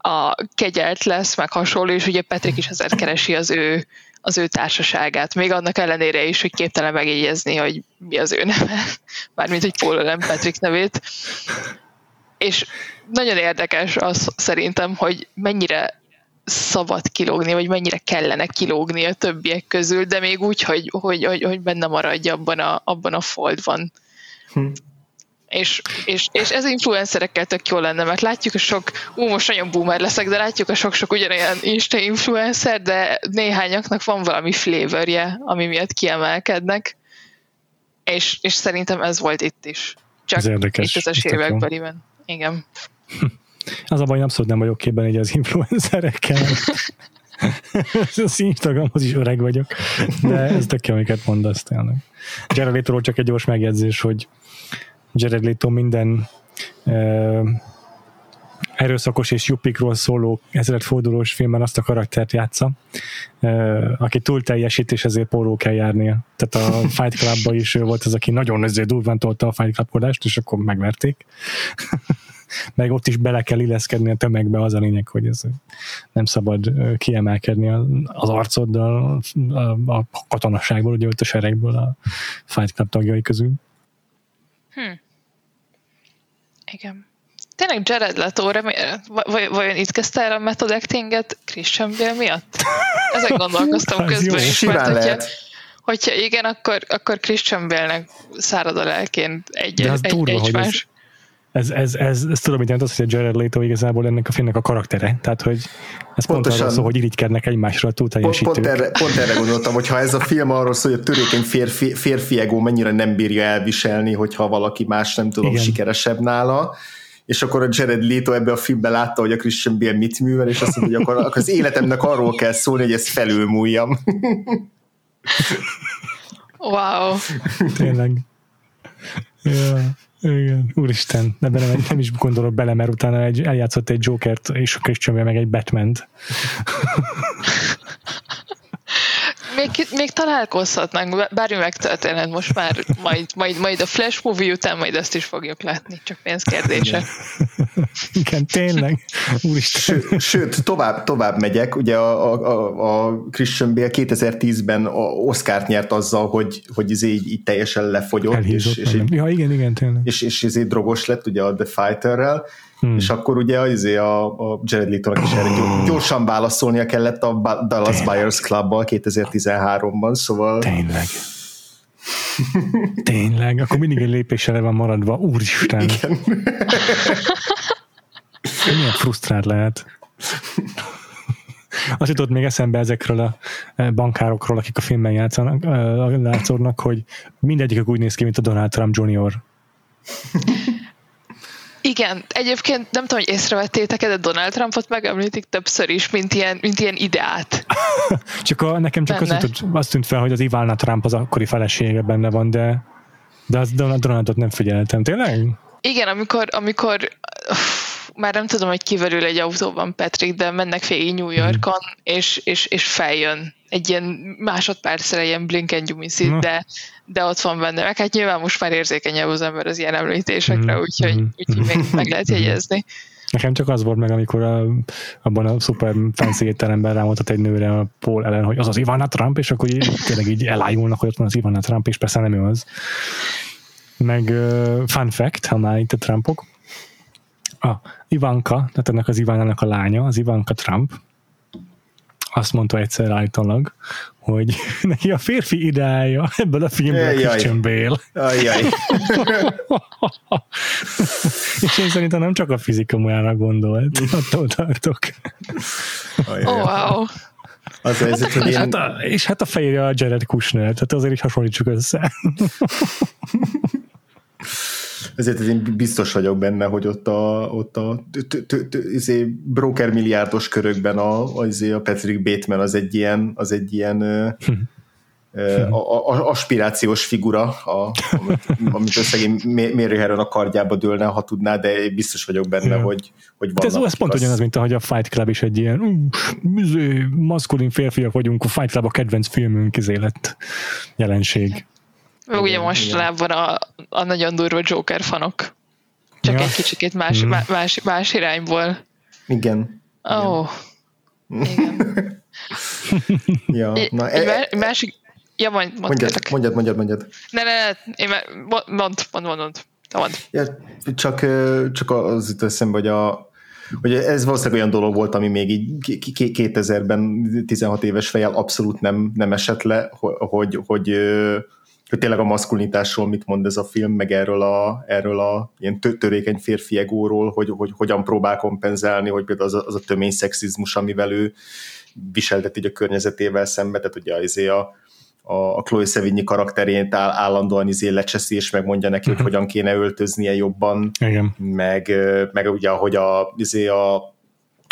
a kegyelt lesz, meg hasonló, és ugye Petrik is ezért keresi az ő, az ő társaságát, még annak ellenére is, hogy képtelen megjegyezni, hogy mi az ő neve, *laughs* mármint, hogy Paul nem Petrik nevét. És nagyon érdekes az szerintem, hogy mennyire szabad kilógni, vagy mennyire kellene kilógni a többiek közül, de még úgy, hogy, hogy, hogy, hogy benne maradj abban a, abban a foldban. Hm. És, és, és ez influencerekkel tök jó lenne, mert látjuk a sok, ú, most nagyon boomer leszek, de látjuk a sok-sok ugyanolyan Insta influencer, de néhányaknak van valami flavorje, ami miatt kiemelkednek, és, és szerintem ez volt itt is. Csak Ez érdekes, 2000-es ez tök jó. évekbeliben. Igen. *laughs* Az a baj, abszolút nem vagyok képben így az influencerekkel. az Instagramhoz is öreg vagyok. De ez tök amiket mondasz tényleg. Jared csak egy gyors megjegyzés, hogy Jared Leto minden uh, erőszakos és juppikról szóló ezredfordulós filmben azt a karaktert játsza, uh, aki túl teljesít, és ezért póró kell járnia. Tehát a *laughs* Fight Clubban is ő volt az, aki nagyon ezért durván tolta a Fight Club-kodást, és akkor megverték *laughs* meg ott is bele kell illeszkedni a tömegbe, az a lényeg, hogy ez nem szabad ö, kiemelkedni az arcoddal a, a katonaságból, ugye ott a seregből a Fight Club tagjai közül. Igen. Tényleg Jared Leto, remé- vaj- vajon itt kezdte el a method actinget Christian Bale miatt? Ezen gondolkoztam *laughs* Ez közben jó. is, mert hogyha, lehet. hogyha igen, akkor, akkor Christian Bale-nek szárad a lelkén egy, De az egy, durva, egy hogy ez- más. Ez, ez, ez, ez tudom, jelent az, hogy a Jared Leto igazából ennek a filmnek a karaktere. Tehát, hogy ez pont Pontosan. arról szól, hogy irigykednek egymásra túl Pont, pont, teljesítők. erre, pont erre gondoltam, hogy ha ez a film arról szól, hogy a törékeny férfi, férfi ego mennyire nem bírja elviselni, hogyha valaki más nem tudom, Igen. sikeresebb nála, és akkor a Jared Leto ebbe a filmbe látta, hogy a Christian Bale mit művel, és azt mondta, hogy akkor, akkor az életemnek arról kell szólni, hogy ezt felülmúljam. Wow. Tényleg. Ja. Igen, úristen, ebben nem, *laughs* nem is gondolok bele, mert utána egy, eljátszott egy Jokert és a Christian meg egy Batman-t. *laughs* még, még találkozhatnánk, bármi megtörténhet most már, majd, majd, majd a Flash movie után majd ezt is fogjuk látni, csak pénzkérdése. *laughs* Igen, tényleg. Úristen. Sőt, sőt, tovább, tovább megyek, ugye a, a, a Christian Bale 2010-ben a Oscar-t nyert azzal, hogy, hogy ez így, így teljesen lefogyott. Elhízott, és, és, ja, igen, igen, tényleg. És, és ezért drogos lett ugye a The Fighter-rel, Hmm. És akkor ugye azért a, a Jared leto is erre gyorsan válaszolnia kellett a Dallas Tényleg. Buyers Club-bal 2013-ban, szóval... Tényleg. *laughs* Tényleg, akkor mindig egy lépésre van maradva, úristen. Igen. *laughs* Milyen frusztrált lehet. Azt jutott még eszembe ezekről a e, bankárokról, akik a filmben játszanak, látszódnak, hogy mindegyikük úgy néz ki, mint a Donald Trump Jr. *laughs* Igen, egyébként nem tudom, hogy észrevettétek de Donald Trumpot megemlítik többször is, mint ilyen, mint ilyen ideát. *laughs* csak a, nekem csak az, az, az tűnt fel, hogy az Ivana Trump az akkori felesége benne van, de, de az Donald, Donaldot nem figyeltem. Tényleg? Igen, amikor, amikor már nem tudom, hogy kiverül egy autóban Patrick, de mennek végig New Yorkon, mm. és, és, és feljön egy ilyen másodpercre ilyen blinken gyumiszi, de, de ott van benne. Meg hát nyilván most már érzékenyebb az ember az ilyen említésekre, mm. úgyhogy, mm. úgyhogy még meg lehet jegyezni. Nekem csak az volt meg, amikor a, abban a szuper fancy étteremben rámutat egy nőre a Paul ellen, hogy az az Ivana Trump, és akkor így, tényleg így elájulnak, hogy ott van az Ivana Trump, és persze nem ő az. Meg uh, fun fact, ha már itt a Trumpok, a Ivanka, tehát ennek az Ivánának a lánya, az Ivanka Trump, azt mondta egyszer állítólag, hogy *laughs* neki a férfi ideája ebből a filmből a Christian Bale. Ajjaj. *laughs* és én szerintem nem csak a fizika majára gondolt, *laughs* attól tartok. Oh, wow. Az ez, hogy és, hát a, és hát a fejére a Jared Kushner, tehát azért is hasonlítsuk össze ezért én biztos vagyok benne, hogy ott a, ott a izé, broker milliárdos körökben a, a, izé, a Patrick Bateman az egy ilyen, az egy ilyen *laughs* a, a, aspirációs figura, a, amit Mary Heron a kardjába dőlne, ha tudná, de biztos vagyok benne, ja. hogy, hogy vannak. Ez, ez pont ugyanaz, mint ahogy a Fight Club is egy ilyen uh, izé, maszkulin férfiak vagyunk, a Fight Club a kedvenc filmünk izé lett jelenség. Meg ugye mostanában a, a nagyon durva Joker fanok. Csak ja. egy kicsikét más, mm. más, más irányból. Igen. Ó. Oh. Igen. *laughs* ja, na, e, e, másik, ja, mondj, mondj, mondjad, mondjad, mondjad, mondjad. Ne, ne, ne, én mond, mond, mond, mond, mond. mond. Ja, csak, csak az itt eszembe, hogy a, hogy ez valószínűleg olyan dolog volt, ami még így 2000-ben 16 éves fejjel abszolút nem, nem esett le, hogy, hogy, hogy tényleg a maszkulinitásról mit mond ez a film, meg erről a, erről a ilyen törékeny férfi egóról, hogy, hogy hogyan próbál kompenzálni, hogy például az a, az a tömény szexizmus, amivel ő viseltet így a környezetével szembe, tehát ugye izé a, a, a Chloe Sevigny karakterét áll, állandóan izé lecseszi, és megmondja neki, uh-huh. hogy mhm. hogyan kéne öltöznie jobban, Igen. meg, meg ugye, ahogy a, izé a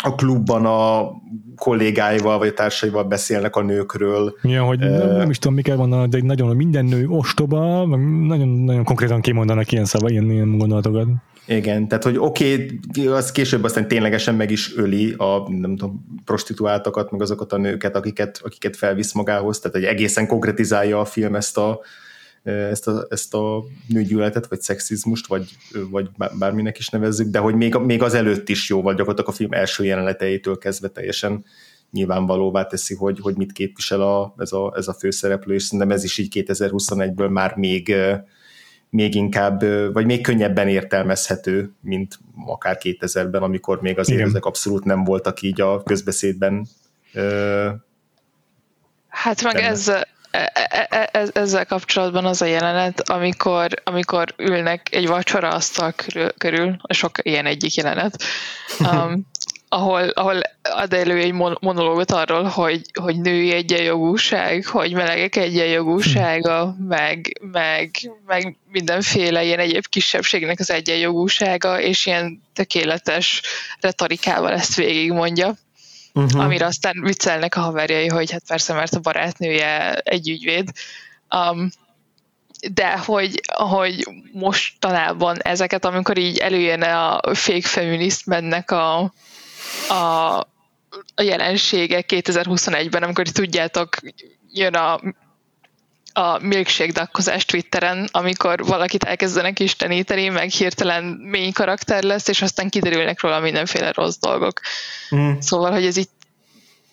a klubban a kollégáival vagy a társaival beszélnek a nőkről. Ja, hogy uh, nem, nem is tudom, mi kell mondani, de nagyon minden nő ostoba, nagyon, nagyon konkrétan kimondanak ilyen szava, ilyen, ilyen gondolatokat. Igen, tehát hogy oké, okay, az később aztán ténylegesen meg is öli a nem tudom, prostituáltakat, meg azokat a nőket, akiket, akiket felvisz magához, tehát hogy egészen konkretizálja a film ezt a, ezt a, ezt a nőgyűlöletet, vagy szexizmust, vagy, vagy bárminek is nevezzük, de hogy még, még az előtt is jó, vagy gyakorlatilag a film első jeleneteitől kezdve teljesen nyilvánvalóvá teszi, hogy, hogy mit képvisel a, ez, a, ez a főszereplő, és szerintem ez is így 2021-ből már még, még inkább, vagy még könnyebben értelmezhető, mint akár 2000-ben, amikor még azért Igen. ezek abszolút nem voltak így a közbeszédben. Hát meg ez, ezzel kapcsolatban az a jelenet, amikor, amikor ülnek egy vacsora asztal körül, körül, sok ilyen egyik jelenet, um, *laughs* ahol, ahol ad elő egy monológot arról, hogy, hogy női egyenjogúság, hogy melegek egyenjogúsága, meg, meg, meg mindenféle ilyen egyéb kisebbségnek az egyenjogúsága, és ilyen tökéletes retorikával ezt végigmondja uh-huh. amire aztán viccelnek a haverjai, hogy hát persze, mert a barátnője egy ügyvéd. Um, de hogy, hogy mostanában ezeket, amikor így előjönne a fake feminist mennek a, a, a jelenségek 2021-ben, amikor tudjátok, jön a a milkshake dakkozás Twitteren, amikor valakit elkezdenek isteníteni, meg hirtelen mély karakter lesz, és aztán kiderülnek róla mindenféle rossz dolgok. Mm. Szóval, hogy ez itt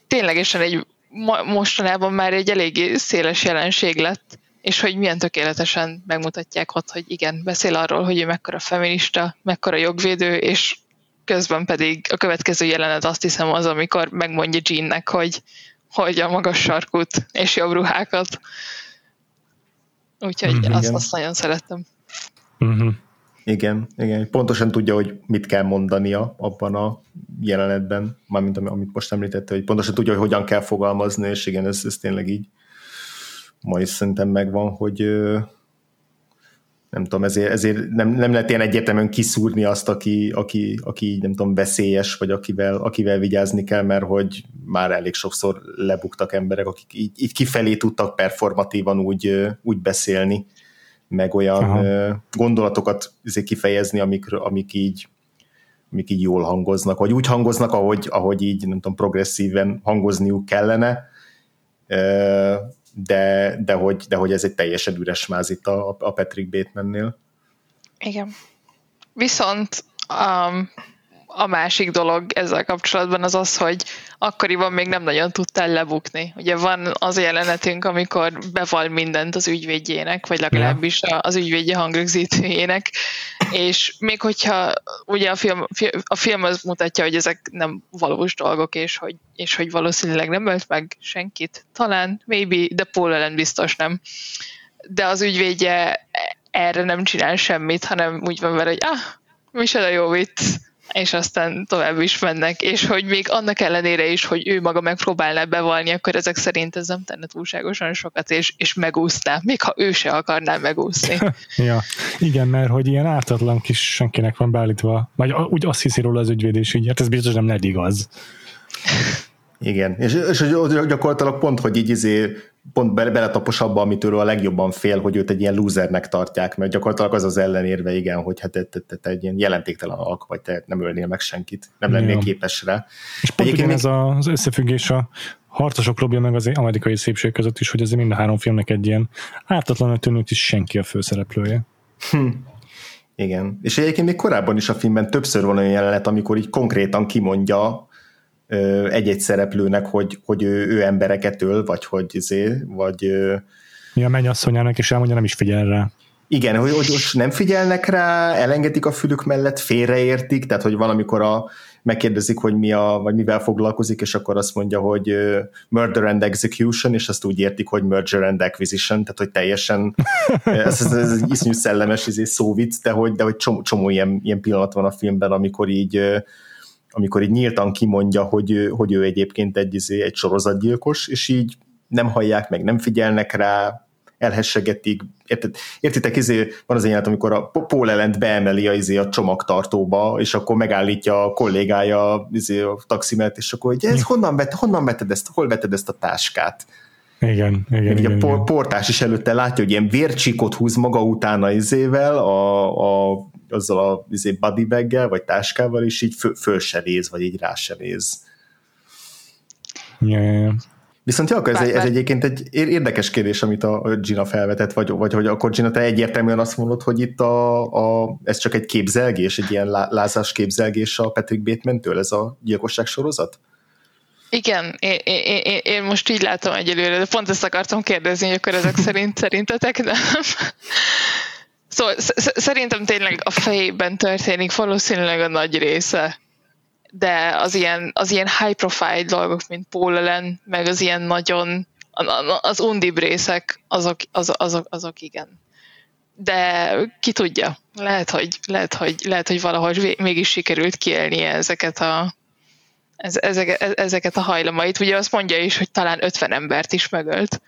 ténylegesen egy mostanában már egy eléggé széles jelenség lett, és hogy milyen tökéletesen megmutatják ott, hogy igen, beszél arról, hogy ő mekkora feminista, mekkora jogvédő, és közben pedig a következő jelenet azt hiszem az, amikor megmondja Jeannek, hogy, hogy a magas sarkút és jobb ruhákat. Úgyhogy mm, azt, azt nagyon szerettem. Mm-hmm. Igen, igen, pontosan tudja, hogy mit kell mondania abban a jelenetben, mármint amit most említette, hogy pontosan tudja, hogy hogyan kell fogalmazni, és igen, ez, ez tényleg így ma is szerintem megvan, hogy nem tudom, ezért, ezért nem, nem lehet ilyen egyértelműen kiszúrni azt, aki, aki, aki nem tudom, veszélyes, vagy akivel, akivel vigyázni kell, mert hogy már elég sokszor lebuktak emberek, akik így, így kifelé tudtak performatívan úgy, úgy beszélni, meg olyan Aha. gondolatokat kifejezni, amik, amik így amik így jól hangoznak, vagy úgy hangoznak, ahogy, ahogy így, nem tudom, progresszíven hangozniuk kellene, de, de, hogy, de hogy ez egy teljesen üres máz itt a, a Patrick Batemannél. Igen. Viszont um, a másik dolog ezzel kapcsolatban az az, hogy akkoriban még nem nagyon tudtál lebukni. Ugye van az jelenetünk, amikor beval mindent az ügyvédjének, vagy legalábbis az ügyvédje hangrögzítőjének, és még hogyha ugye a film, a film az mutatja, hogy ezek nem valós dolgok, és hogy, és hogy valószínűleg nem ölt meg senkit, talán, maybe, de Paul ellen biztos nem. De az ügyvédje erre nem csinál semmit, hanem úgy van vele, hogy ah, micsoda jó vicc, és aztán tovább is mennek, és hogy még annak ellenére is, hogy ő maga megpróbálná bevalni, akkor ezek szerint ez nem tenne túlságosan sokat, és, és megúszná, még ha ő se akarná megúszni. *laughs* ja, igen, mert hogy ilyen ártatlan kis senkinek van beállítva, vagy úgy azt hiszi róla az ügyvédés így, hát ez biztos nem lett igaz. Igen, és, és gyakorlatilag pont, hogy így izé pont beletapos abba, amitől a legjobban fél, hogy őt egy ilyen lúzernek tartják, mert gyakorlatilag az az ellenérve, igen, hogy hát te, te, te, te egy ilyen jelentéktelen alak, vagy te nem ölnél meg senkit, nem lennél képes rá. És pont igen, ez az összefüggés a harcosok klubja meg az amerikai szépség között is, hogy ez mind a három filmnek egy ilyen ártatlan tűnőt is senki a főszereplője. Hm. Igen. És egyébként még korábban is a filmben többször van olyan jelenet, amikor így konkrétan kimondja egy-egy szereplőnek, hogy, hogy ő, ő embereket öl, vagy hogy izé, vagy... Mi a mennyasszonyának, és elmondja, nem is figyel rá. Igen, hogy, hogy most nem figyelnek rá, elengedik a fülük mellett, félreértik, tehát hogy valamikor a, megkérdezik, hogy mi a, vagy mivel foglalkozik, és akkor azt mondja, hogy murder and execution, és azt úgy értik, hogy merger and acquisition, tehát hogy teljesen *laughs* ez, ez, ez egy iszonyú szellemes izé, szóvic, de hogy, de hogy csomó, csomó ilyen, ilyen pillanat van a filmben, amikor így amikor így nyíltan kimondja, hogy, hogy ő egyébként egy, izé, egy sorozatgyilkos, és így nem hallják meg, nem figyelnek rá, elhessegetik. Érted, értitek, izé, van az jelenet, amikor a Paul ellent beemeli a, izé, a csomagtartóba, és akkor megállítja a kollégája izé, a taximet, és akkor hogy ez honnan, vet, honnan veted ezt, hol veted ezt a táskát? Igen, igen, igen, igen, a portás is előtte látja, hogy ilyen vércsíkot húz maga utána izével, a, a azzal a izé, body bag vagy táskával, és így föl, föl se néz, vagy így rá se néz. Ja, ja, ja. Viszont ja, ez, ez egyébként egy érdekes kérdés, amit a Gina felvetett, vagy, vagy hogy akkor Gina, te egyértelműen azt mondod, hogy itt a, a, ez csak egy képzelgés, egy ilyen lázás képzelgés a Patrick Bateman-től, ez a gyilkosság sorozat? Igen, én, én, én, én most így látom egyelőre, de pont ezt akartam kérdezni, hogy akkor ezek szerint szerintetek nem. Szóval szerintem tényleg a fejében történik valószínűleg a nagy része, de az ilyen, az ilyen high profile dolgok, mint Paul meg az ilyen nagyon, az undib részek, azok, azok, azok, azok igen. De ki tudja, lehet, hogy, lehet, hogy, lehet, hogy valahogy mégis sikerült kielnie ezeket a, ezeket, ezeket a hajlamait. Ugye azt mondja is, hogy talán 50 embert is megölt.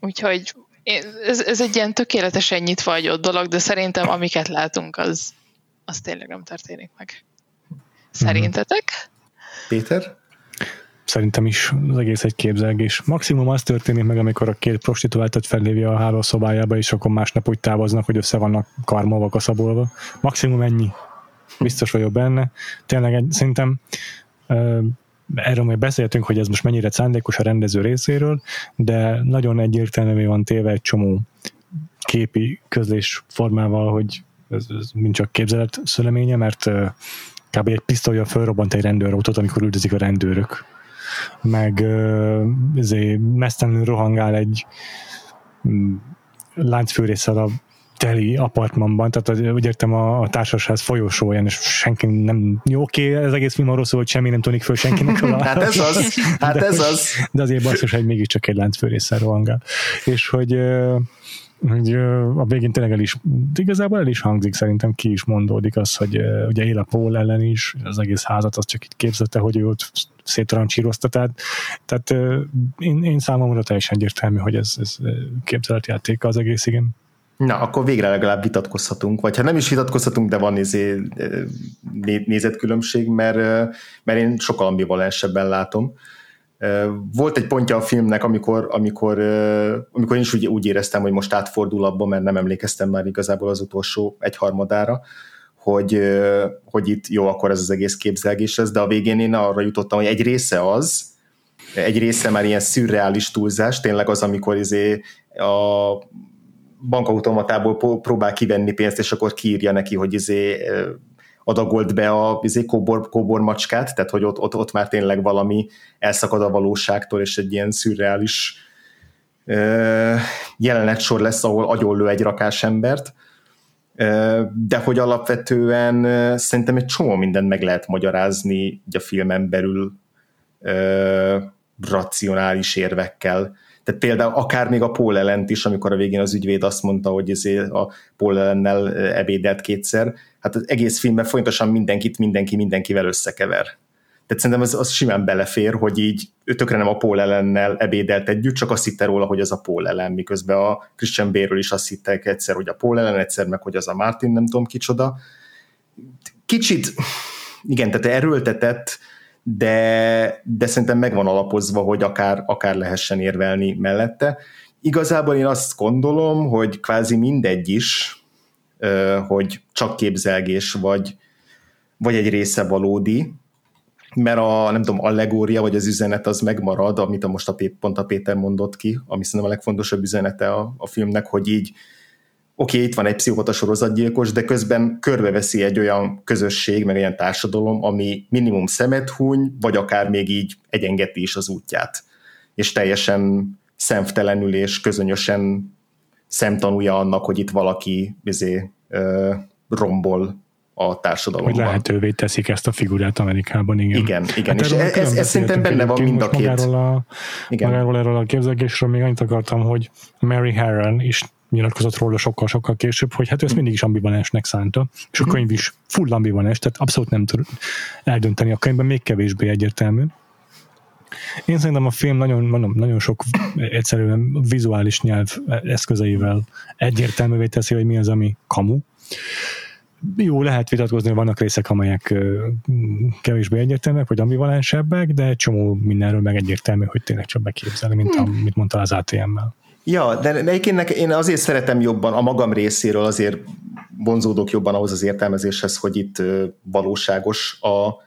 Úgyhogy ez, ez egy ilyen tökéletesen nyitva agyott dolog, de szerintem amiket látunk, az, az tényleg nem történik meg. Szerintetek? Péter? szerintem is az egész egy képzelgés. Maximum az történik meg, amikor a két prostituáltat fellévje a hálószobájába, és akkor másnap úgy távoznak, hogy össze vannak karmolva, kaszabolva. Maximum ennyi. Biztos vagyok benne. Tényleg egy, szerintem erről majd beszéltünk, hogy ez most mennyire szándékos a rendező részéről, de nagyon egyértelműen van téve egy csomó képi közlés formával, hogy ez, ez mind csak képzelet szüleménye, mert kb. egy pisztolya felrobbant egy rendőrautót, amikor üldözik a rendőrök. Meg uh, mesztelenül rohangál egy um, láncfűrészsel a teli apartmanban, tehát úgy értem a, a társasház folyosóján, és senki nem, jó, oké, ez egész film arról szól, hogy semmi nem tűnik föl senkinek. *laughs* A, hát ez az, hát de, ez az. De azért basszus, hogy mégiscsak egy láncfőrészsel rohangál. És hogy hogy a végén tényleg el is, igazából el is hangzik, szerintem ki is mondódik az, hogy ugye él a Paul ellen is, az egész házat az csak itt képzette, hogy ő ott széttrancsírozta, tehát, tehát én, én számomra teljesen egyértelmű, hogy ez, ez képzeletjátéka az egész, igen. Na, akkor végre legalább vitatkozhatunk, vagy ha nem is vitatkozhatunk, de van izé, nézetkülönbség, mert, mert én sokkal ambivalensebben látom. Volt egy pontja a filmnek, amikor, amikor, amikor én is úgy, úgy éreztem, hogy most átfordul abba, mert nem emlékeztem már igazából az utolsó egyharmadára, hogy, hogy itt jó, akkor ez az egész képzelgés lesz, de a végén én arra jutottam, hogy egy része az, egy része már ilyen szürreális túlzás, tényleg az, amikor izé a bankautomatából próbál kivenni pénzt, és akkor kiírja neki, hogy izé adagolt be a izé, kóbor, kóbor macskát, tehát hogy ott, ott, ott már tényleg valami elszakad a valóságtól, és egy ilyen szürreális jelenetsor lesz, ahol agyonlő egy rakás embert, de hogy alapvetően szerintem egy csomó mindent meg lehet magyarázni a filmen belül racionális érvekkel. Tehát például akár még a Paul ellent is, amikor a végén az ügyvéd azt mondta, hogy ezé a Paul ellennel ebédelt kétszer, hát az egész filmben folyamatosan mindenkit mindenki mindenkivel összekever. Tehát szerintem az, az simán belefér, hogy így tökre nem a Paul ellennel ebédelt együtt, csak azt hitte róla, hogy az a Paul ellen, miközben a Christian Bale-ről is azt hittek egyszer, hogy a Paul ellen, egyszer meg, hogy az a Martin, nem tudom kicsoda. Kicsit, igen, tehát erőltetett, de, de szerintem megvan alapozva, hogy akár, akár lehessen érvelni mellette. Igazából én azt gondolom, hogy kvázi mindegy is, hogy csak képzelgés, vagy, vagy egy része valódi, mert a, nem tudom, allegória, vagy az üzenet az megmarad, amit a most a, pont a Péter mondott ki, ami szerintem a legfontosabb üzenete a, a filmnek, hogy így oké, okay, itt van egy pszichopata sorozatgyilkos, de közben körbeveszi egy olyan közösség, meg olyan társadalom, ami minimum szemet húny, vagy akár még így egyengeti is az útját. És teljesen szemtelenül és közönösen szemtanúja annak, hogy itt valaki bizé, ö, rombol a társadalomban. Hogy lehetővé teszik ezt a figurát Amerikában, igen. Igen, igen, hát és ez, ez, ez szerintem benne van mind a két. Magáról, a, igen. magáról erről a képzelgésről még annyit akartam, hogy Mary Herron is nyilatkozott róla sokkal-sokkal később, hogy hát ő ezt mindig is ambivalensnek szánta, és a mhm. könyv is full ambivalens, tehát abszolút nem tud eldönteni. A könyvben még kevésbé egyértelmű. Én szerintem a film nagyon, mondom, nagyon sok egyszerűen vizuális nyelv eszközeivel egyértelművé teszi, hogy mi az, ami kamu. Jó, lehet vitatkozni, hogy vannak részek, amelyek kevésbé egyértelműek, vagy ambivalensebbek, de csomó mindenről meg egyértelmű, hogy tényleg csak beképzelni, mint hmm. amit mondta az ATM-mel. Ja, de egyébként én azért szeretem jobban, a magam részéről azért vonzódok jobban ahhoz az értelmezéshez, hogy itt valóságos a,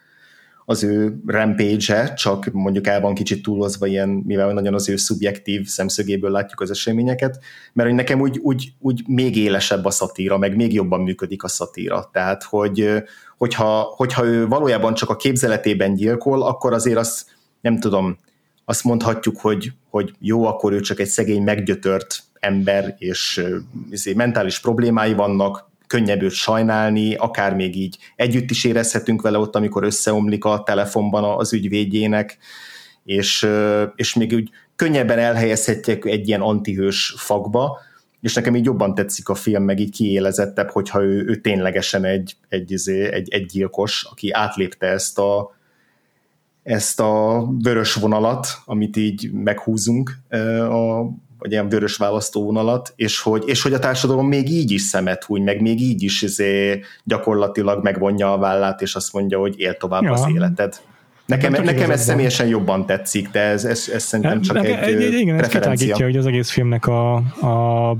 az ő rampage csak mondjuk el van kicsit túlozva ilyen, mivel nagyon az ő szubjektív szemszögéből látjuk az eseményeket, mert hogy nekem úgy, úgy, úgy még élesebb a szatíra, meg még jobban működik a szatíra. Tehát, hogy, hogyha, hogyha ő valójában csak a képzeletében gyilkol, akkor azért azt nem tudom, azt mondhatjuk, hogy, hogy jó, akkor ő csak egy szegény, meggyötört ember, és izé, mentális problémái vannak, könnyebb őt sajnálni, akár még így együtt is érezhetünk vele ott, amikor összeomlik a telefonban az ügyvédjének, és, és még úgy könnyebben elhelyezhetjük egy ilyen antihős fakba, és nekem így jobban tetszik a film, meg így kiélezettebb, hogyha ő, ő ténylegesen egy, egy, izé, egy, egy gyilkos, aki átlépte ezt a, ezt a vörös vonalat, amit így meghúzunk, a, vagy ilyen vörös választóvonalat, és hogy, és hogy a társadalom még így is szemet húny, meg még így is izé gyakorlatilag megvonja a vállát, és azt mondja, hogy él tovább ja. az életed. Nekem, Nem, nekem ez személyesen jobban tetszik, de ez, ez, ez szerintem csak De- egy de- ö, igen, ez kitágítja, hogy az egész filmnek a, a,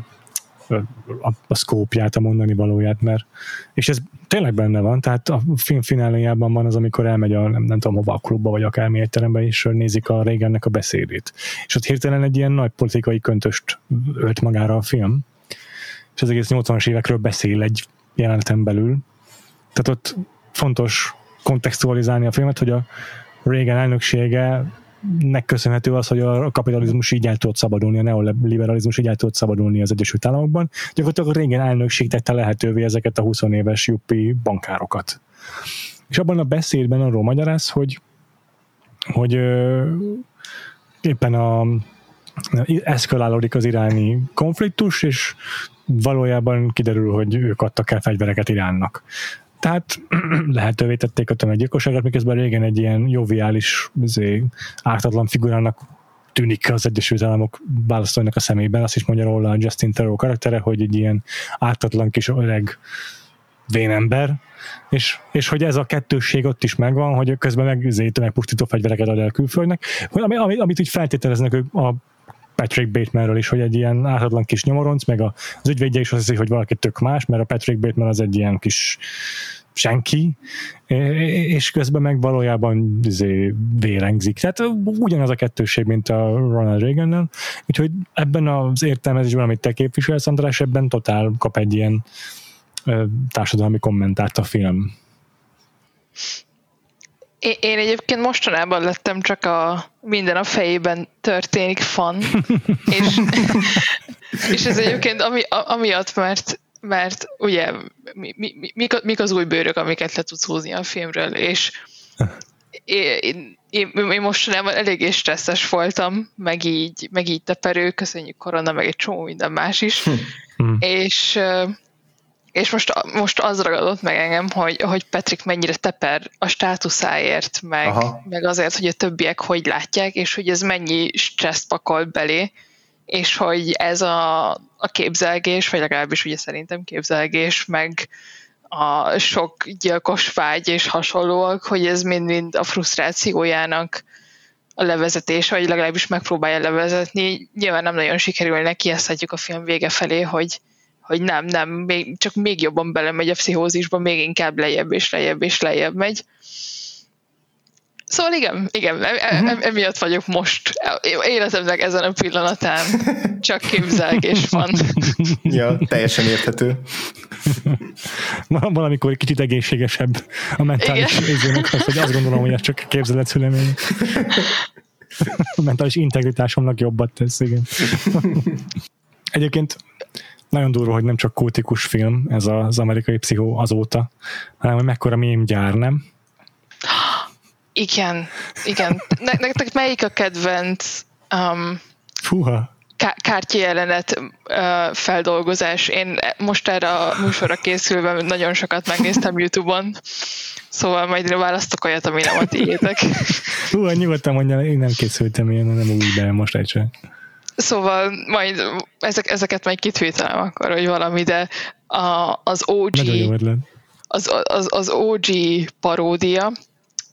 a, a szkópját, a mondani valóját, mert és ez tényleg benne van, tehát a film fináléjában van az, amikor elmegy a, nem, nem tudom, hova a klubba, vagy akármi egy terembe, és nézik a régennek a beszédét. És ott hirtelen egy ilyen nagy politikai köntöst ölt magára a film, és az egész 80-as évekről beszél egy jeleneten belül. Tehát ott fontos kontextualizálni a filmet, hogy a Reagan elnöksége nek köszönhető az, hogy a kapitalizmus így el tudott szabadulni, a neoliberalizmus így el tudott szabadulni az Egyesült Államokban. Gyakorlatilag a régen elnökség tette lehetővé ezeket a 20 éves juppi bankárokat. És abban a beszédben arról magyaráz, hogy, hogy ö, éppen a eszkalálódik az iráni konfliktus, és valójában kiderül, hogy ők adtak el fegyvereket Iránnak. Tehát *clears throat* lehetővé tették a tömeggyilkosságot, miközben régen egy ilyen joviális, izé, ártatlan figurának tűnik az Egyesült Államok választóinak a szemében. Azt is mondja róla a Justin Theroux karaktere, hogy egy ilyen ártatlan kis öreg vénember, és, és hogy ez a kettősség ott is megvan, hogy közben meg izé, tömegpusztító fegyvereket ad el külföldnek, ami, ami, amit úgy feltételeznek ők a Patrick Batemanről is, hogy egy ilyen ártatlan kis nyomoronc, meg az ügyvédje is azt hiszi, hogy valaki tök más, mert a Patrick Bateman az egy ilyen kis senki, és közben meg valójában izé, vérengzik. Tehát ugyanaz a kettőség, mint a Ronald Reagan-nel. Úgyhogy ebben az értelmezésben, amit te képviselsz, András, ebben totál kap egy ilyen társadalmi kommentárt a film. Én, én egyébként mostanában lettem csak a minden a fejében történik fan, *laughs* és, *laughs* és ez egyébként ami, amiatt, mert, mert ugye mi, mi, mik, mik az új bőrök, amiket le tudsz húzni a filmről, és *laughs* én, én, én, mostanában eléggé stresszes voltam, meg így, meg így teperő, köszönjük korona, meg egy csomó minden más is, Hmm. és és most, most az ragadott meg engem, hogy, hogy Patrick mennyire teper a státuszáért, meg, Aha. meg azért, hogy a többiek hogy látják, és hogy ez mennyi stresszt pakol belé, és hogy ez a, a képzelgés, vagy legalábbis ugye szerintem képzelgés, meg a sok gyilkos vágy és hasonlóak, hogy ez mind-mind a frusztrációjának a levezetés, vagy legalábbis megpróbálja levezetni. Nyilván nem nagyon sikerül neki, ezt látjuk a film vége felé, hogy, hogy nem, nem, még, csak még jobban belemegy a pszichózisba, még inkább lejjebb és lejjebb és lejjebb megy. Szóval igen, igen, em, em, emiatt vagyok most életemnek ezen a pillanatán. Csak képzelgés van. *laughs* Ja, teljesen érthető. *laughs* Valamikor kicsit egészségesebb a mentális érzének az, hogy azt gondolom, hogy ez csak képzelet szülemény. *laughs* A mentális integritásomnak jobbat tesz, igen. Egyébként nagyon durva, hogy nem csak kultikus film ez az amerikai pszichó azóta, hanem hogy mekkora mém gyár, nem? Igen, igen. Ne, nektek melyik a kedvenc um, Fúha. ká- kártyajelenet uh, feldolgozás? Én most erre a műsorra készülve nagyon sokat megnéztem Youtube-on, szóval majd választok olyat, ami nem a tiétek. Hú, nyugodtan mondja, én nem készültem ilyen, nem úgy, de most egy sem. Szóval majd ezek, ezeket majd kitvételem akkor, hogy valami, de a, az OG az, az, az OG paródia,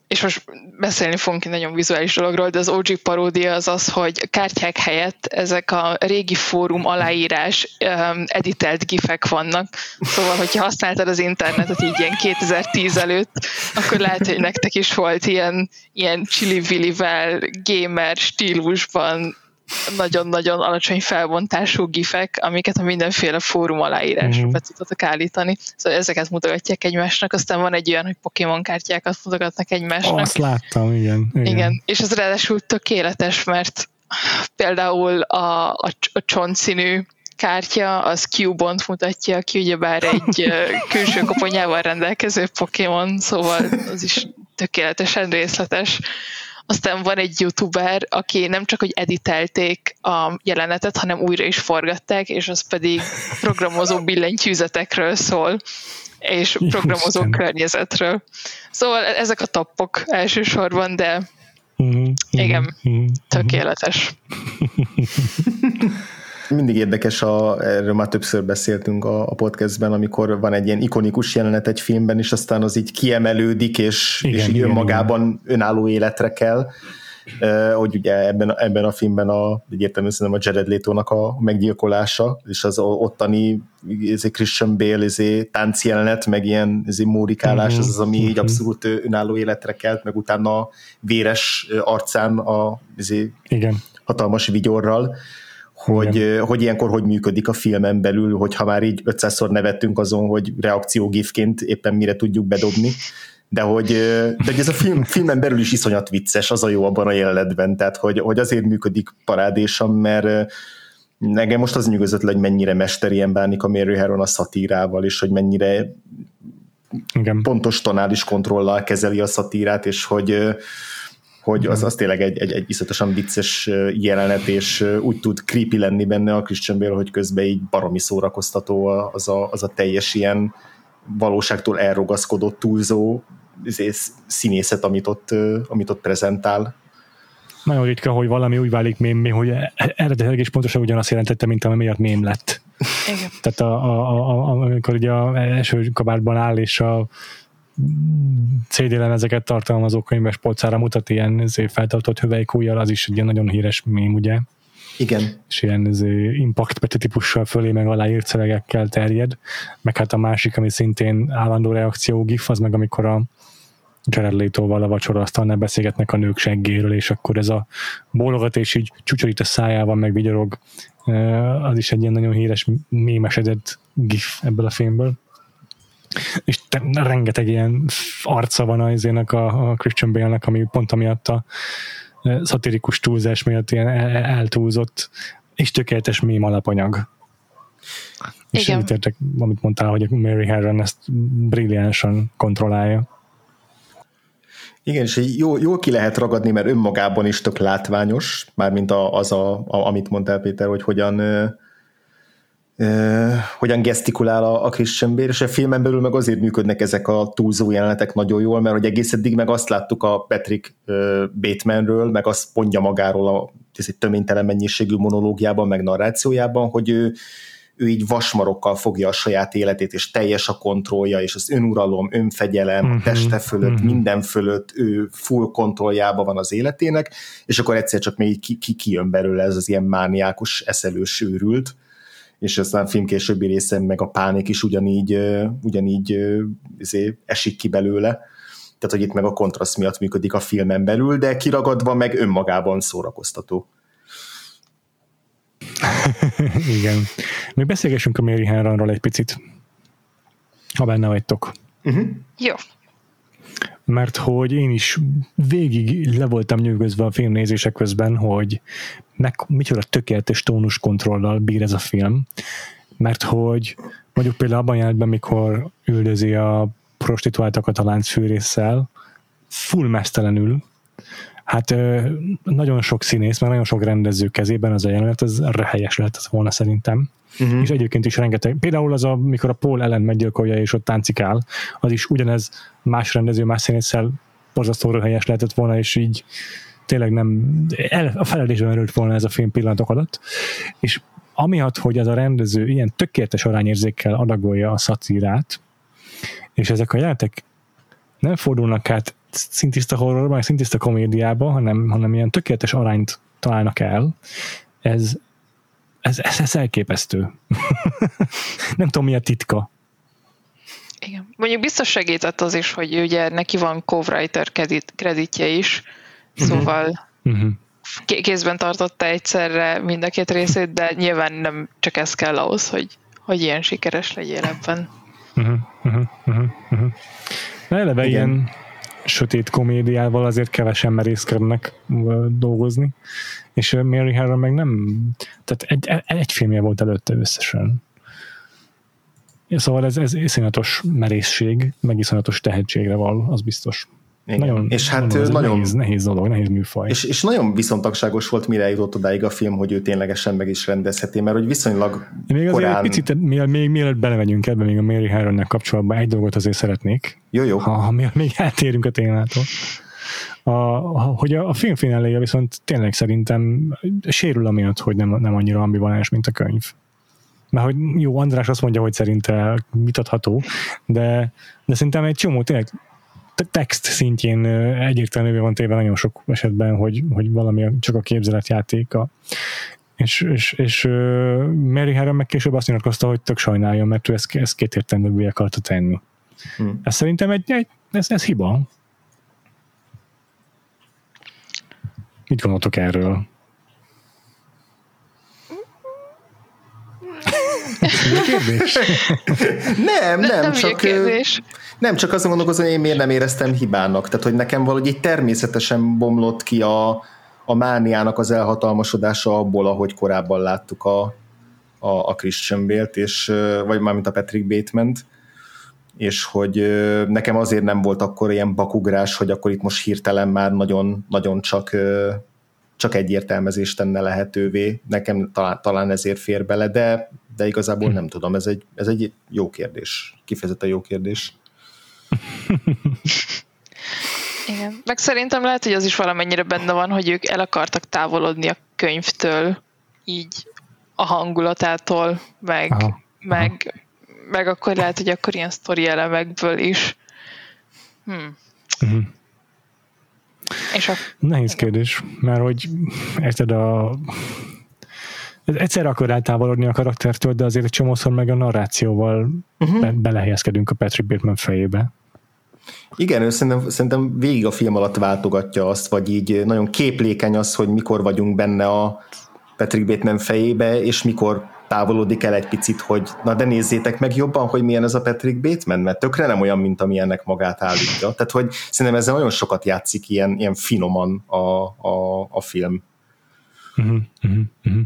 és most beszélni fogunk egy nagyon vizuális dologról, de az OG paródia az az, hogy kártyák helyett ezek a régi fórum aláírás um, editelt gifek vannak. Szóval, hogyha használtad az internetet így ilyen 2010 előtt, akkor lehet, hogy nektek is volt ilyen, ilyen chili-villivel, gamer stílusban nagyon-nagyon alacsony felbontású gifek, amiket a mindenféle fórum aláírásra Mhm. be tudtatok állítani. Szóval ezeket mutogatják egymásnak, aztán van egy olyan, hogy Pokémon kártyákat mutogatnak egymásnak. Azt láttam, igen. Igen. Igen, és ez ráadásul tökéletes, mert például a, a, a csontszínű kártya, az Cubont mutatja, aki ugyebár egy *laughs* külső koponyával rendelkező Pokémon, szóval az is tökéletesen részletes. Aztán van egy youtuber, aki nem csak, hogy editelték a jelenetet, hanem újra is forgatták, és az pedig programozó *laughs* billentyűzetekről szól, és programozó Isten. környezetről. Szóval ezek a toppok elsősorban, de Mhm, mhm, Igen. mhm, mhm. tökéletes. *laughs* Mindig érdekes, a, erről már többször beszéltünk a, a podcastben, amikor van egy ilyen ikonikus jelenet egy filmben, és aztán az így kiemelődik, és, igen, és így igen, önmagában igen. önálló életre kell Uh, hogy ugye ebben, ebben a filmben a, egyértelműen szerintem a Jared Leto-nak a meggyilkolása, és az ottani ezé Christian Bale ezé táncjelenet, meg ilyen ezé mórikálás, uh-huh. az az, ami így mhm. abszolút önálló életre kelt, meg utána a véres arcán a ezé Igen. hatalmas vigyorral hogy, hogy ilyenkor hogy működik a filmen belül, hogyha már így 500-szor nevettünk azon, hogy reakciógifként éppen mire tudjuk bedobni, de hogy, de hogy ez a film, filmen belül is iszonyat vicces, az a jó abban a jelenetben, tehát hogy, hogy azért működik parádésan, mert nekem most az nyugodott le, hogy mennyire mesterien bánik a Mary Harron a szatírával, és hogy mennyire Igen. pontos tonális kontrollal kezeli a szatírát, és hogy hogy az, az tényleg egy, egy, egy iszonyatosan vicces jelenet, és úgy tud creepy lenni benne a Christian Bale, hogy közben így baromi szórakoztató az a, az a teljes ilyen valóságtól elrogaszkodott túlzó színészet, amit ott, amit ott prezentál. Nagyon ritka, hogy valami úgy válik mémé, hogy eredetileg is pontosan ugyanazt jelentette, mint ami miatt mém lett. Igen. Tehát a, a, a, a, amikor ugye a első kabátban áll, és a CD lemezeket tartalmazó könyves polcára mutat ilyen feltartott hüvelykújjal, az is egy ilyen nagyon híres mém, ugye? Igen. És ilyen ez, impact típussal fölé meg aláírt szövegekkel terjed. Meg hát a másik, ami szintén állandó reakció gif, az meg amikor a Jared Leto-val a vacsoraasztalnál beszélgetnek a nők seggéről, és akkor ez a bólogat, és így csúcsorít a szájával, meg vigyorog. Az is egy ilyen nagyon híres mémesedett gif ebből a filmből. És te, rengeteg ilyen arca van az a, a Christian Bale-nek, ami pont amiatt a szatirikus túlzás miatt ilyen eltúlzott és tökéletes mém alapanyag. És Igen. értek, amit mondtál, hogy Mary Harron ezt brilliánsan kontrollálja. Igen, és jól, jól ki lehet ragadni, mert önmagában is tök látványos, mármint az, a, a, amit mondtál Péter, hogy hogyan hogyan gesztikulál a, a Christian Bale, és a filmen belül meg azért működnek ezek a túlzó jelenetek nagyon jól, mert hogy egész eddig meg azt láttuk a Patrick Batemanről, meg azt mondja magáról a ez egy töménytelen mennyiségű monológiában, meg narrációjában, hogy ő, ő így vasmarokkal fogja a saját életét, és teljes a kontrollja, és az önuralom, önfegyelem, uh-huh, teste fölött, uh-huh. minden fölött, ő full kontrolljában van az életének, és akkor egyszer csak még ki, ki, kijön belőle ez az ilyen mániákus, eszelős őrült, és aztán a film későbbi részen meg a pánik is ugyanígy, ugyanígy izé, esik ki belőle. Tehát, hogy itt meg a kontraszt miatt működik a filmen belül, de kiragadva meg önmagában szórakoztató. *laughs* Igen. Még beszélgessünk a Mary Harronról egy picit, ha benne vagytok. Uh-huh. Jó mert hogy én is végig le voltam nyűgözve a filmnézések közben, hogy meg, micsoda tökéletes tónus kontrollal bír ez a film, mert hogy mondjuk például abban jelentben, mikor üldözi a prostituáltakat a láncfűrészsel, full mesztelenül, hát nagyon sok színész, mert nagyon sok rendező kezében az a jelenet, ez helyes lehet volna szerintem. Uh-huh. És egyébként is rengeteg. Például az, a, mikor a Paul ellen meggyilkolja és ott táncikál, az is ugyanez más rendező, más színésszel borzasztóra helyes lehetett volna, és így tényleg nem, el, a felelésben erőlt volna ez a film pillanatok alatt. És amiatt, hogy az a rendező ilyen tökéletes arányérzékkel adagolja a szatírát, és ezek a jelentek nem fordulnak át szintiszta horrorba, meg szintiszta komédiába, hanem, hanem ilyen tökéletes arányt találnak el, ez, ez, ez, ez elképesztő. *laughs* nem tudom, mi a titka. Igen. Mondjuk biztos segített az is, hogy ugye neki van co-writer kredit, kreditje is, mhm. szóval uh-huh. kézben tartotta egyszerre mind a két részét, de nyilván nem csak ez kell ahhoz, hogy, hogy ilyen sikeres legyél ebben. Uh-huh. Uh-huh. Uh-huh. eleve Igen. ilyen sötét komédiával azért kevesen merészkednek dolgozni, és Mary Harron meg nem, tehát egy, egy filmje volt előtte összesen. Szóval ez, ez iszonyatos merészség, meg iszonyatos tehetségre val, az biztos. Igen. Nagyon, és hát mondom, nagyon nehéz, nehéz dolog, nehéz műfaj. És, és nagyon viszontagságos volt, mire jutott odáig a film, hogy ő ténylegesen meg is rendezheti, mert hogy viszonylag Még korán... azért egy picit, még, még mielőtt belemegyünk ebbe, még a Mary Harronnek kapcsolatban egy dolgot azért szeretnék. Jó, jó. Ha, ha még eltérünk a témától. a, a, hogy a, a film fináléja viszont tényleg szerintem sérül amiatt, hogy nem, nem annyira ambivalens, mint a könyv. Mert hogy jó, András azt mondja, hogy szerinte adható, de, de szerintem egy csomó tényleg text szintjén egyértelművé van téve nagyon sok esetben, hogy, hogy valami csak a képzeletjátéka. És, és, és Mary Harron meg később azt nyilatkozta, hogy tök sajnálja, mert ő ezt, ezt kétértelművé akarta tenni. Hmm. Ez szerintem egy, egy ez, ez hiba. Mit gondoltok erről? Kérdés? nem, nem, nem csak, kérdés. nem, csak azon gondolkozom, hogy én miért nem éreztem hibának. Tehát, hogy nekem valahogy így természetesen bomlott ki a, a mániának az elhatalmasodása abból, ahogy korábban láttuk a, a, a Christian Bale-t, és, vagy mármint a Patrick bateman és hogy nekem azért nem volt akkor ilyen bakugrás, hogy akkor itt most hirtelen már nagyon, nagyon csak csak egy értelmezést tenne lehetővé. Nekem talán, talán ezért fér bele, de, de igazából hm. nem tudom, ez egy, ez egy jó kérdés. Kifejezetten jó kérdés. *laughs* Igen. Meg szerintem lehet, hogy az is valamennyire benne van, hogy ők el akartak távolodni a könyvtől, így a hangulatától, meg, aha, meg, aha. meg akkor lehet, hogy akkor ilyen sztori elemekből is. Hmm. Uh-huh. És a... Nehéz kérdés, mert hogy érted a egyszer akar eltávolodni a karaktertől, de azért egy csomószor meg a narrációval uh-huh. be- belehelyezkedünk a Patrick Bateman fejébe. Igen, ő szerintem, szerintem végig a film alatt váltogatja azt, vagy így nagyon képlékeny az, hogy mikor vagyunk benne a Patrick Bateman fejébe, és mikor távolodik el egy picit, hogy na de nézzétek meg jobban, hogy milyen ez a Patrick Bateman, mert tökre nem olyan, mint amilyennek magát állítja. Tehát, hogy szerintem ezzel nagyon sokat játszik ilyen, ilyen finoman a, a, a film. Uh-huh, uh-huh, uh-huh.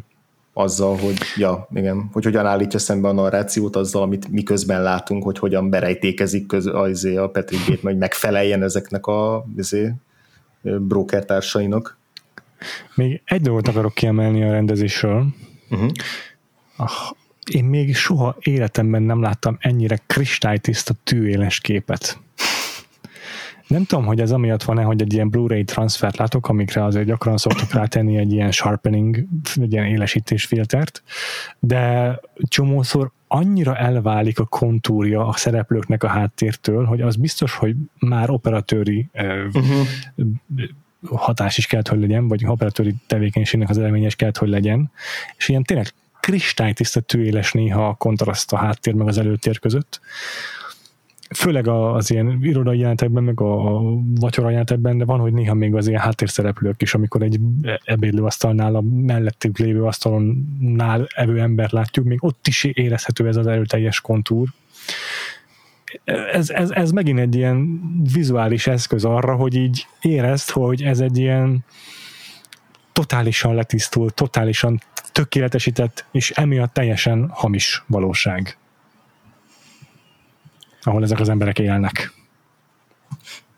Azzal, hogy, ja, igen, hogy hogyan állítja szembe a narrációt azzal, amit miközben látunk, hogy hogyan berejtékezik köz, az, a Patrick Bateman, hogy megfeleljen ezeknek a azért, broker társainak. Még egy dolgot akarok kiemelni a rendezésről. Uh-huh én még soha életemben nem láttam ennyire kristálytiszta tűéles képet. Nem tudom, hogy ez amiatt van-e, hogy egy ilyen Blu-ray transfert látok, amikre azért gyakran szoktak rátenni egy ilyen sharpening, egy ilyen élesítés filtert, de csomószor annyira elválik a kontúrja a szereplőknek a háttértől, hogy az biztos, hogy már operatőri uh-huh. hatás is kellett, hogy legyen, vagy operatőri tevékenységnek az eredményes kellett, hogy legyen, és ilyen tényleg kristálytiszta tűéles néha a kontraszt a háttér meg az előtér között. Főleg az ilyen irodai jelentekben, meg a vacsora jelentekben, de van, hogy néha még az ilyen háttérszereplők is, amikor egy ebédlőasztalnál, a mellettük lévő asztalonnál evő ember látjuk, még ott is érezhető ez az erőteljes kontúr. Ez, ez, ez megint egy ilyen vizuális eszköz arra, hogy így érezd, hogy ez egy ilyen totálisan letisztult, totálisan tökéletesített, és emiatt teljesen hamis valóság, ahol ezek az emberek élnek.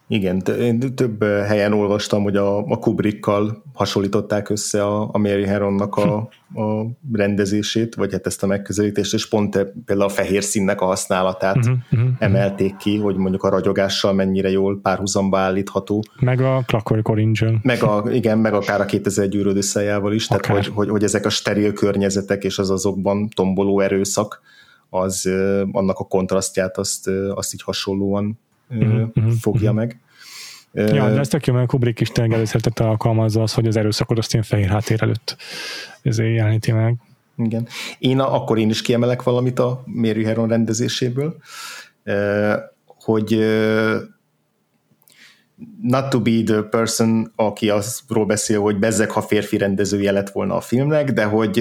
Igen, én több helyen olvastam, hogy a, a Kubrickkal hasonlították össze a, a Mary Heronnak a, a rendezését, vagy hát ezt a megközelítést, és pont e, például a fehér színnek a használatát uh-huh, uh-huh, emelték ki, hogy mondjuk a ragyogással mennyire jól párhuzamba állítható. Meg a Clockwork orange Meg a, igen, meg akár a 2001 gyűrőd összejával is, akár. tehát hogy, hogy, hogy, ezek a steril környezetek és az azokban tomboló erőszak, az annak a kontrasztját azt, azt így hasonlóan uh-huh, fogja uh-huh. meg. Ja, de ez tök jó, mert Kubrick is tényleg előszeretett alkalmazza az, hogy az erőszakot azt ilyen fehér háttér előtt ezért jeleníti meg. Igen. Én a, akkor én is kiemelek valamit a Mary Heron rendezéséből, hogy not to be the person, aki azról beszél, hogy bezzek, ha férfi rendezője lett volna a filmnek, de hogy,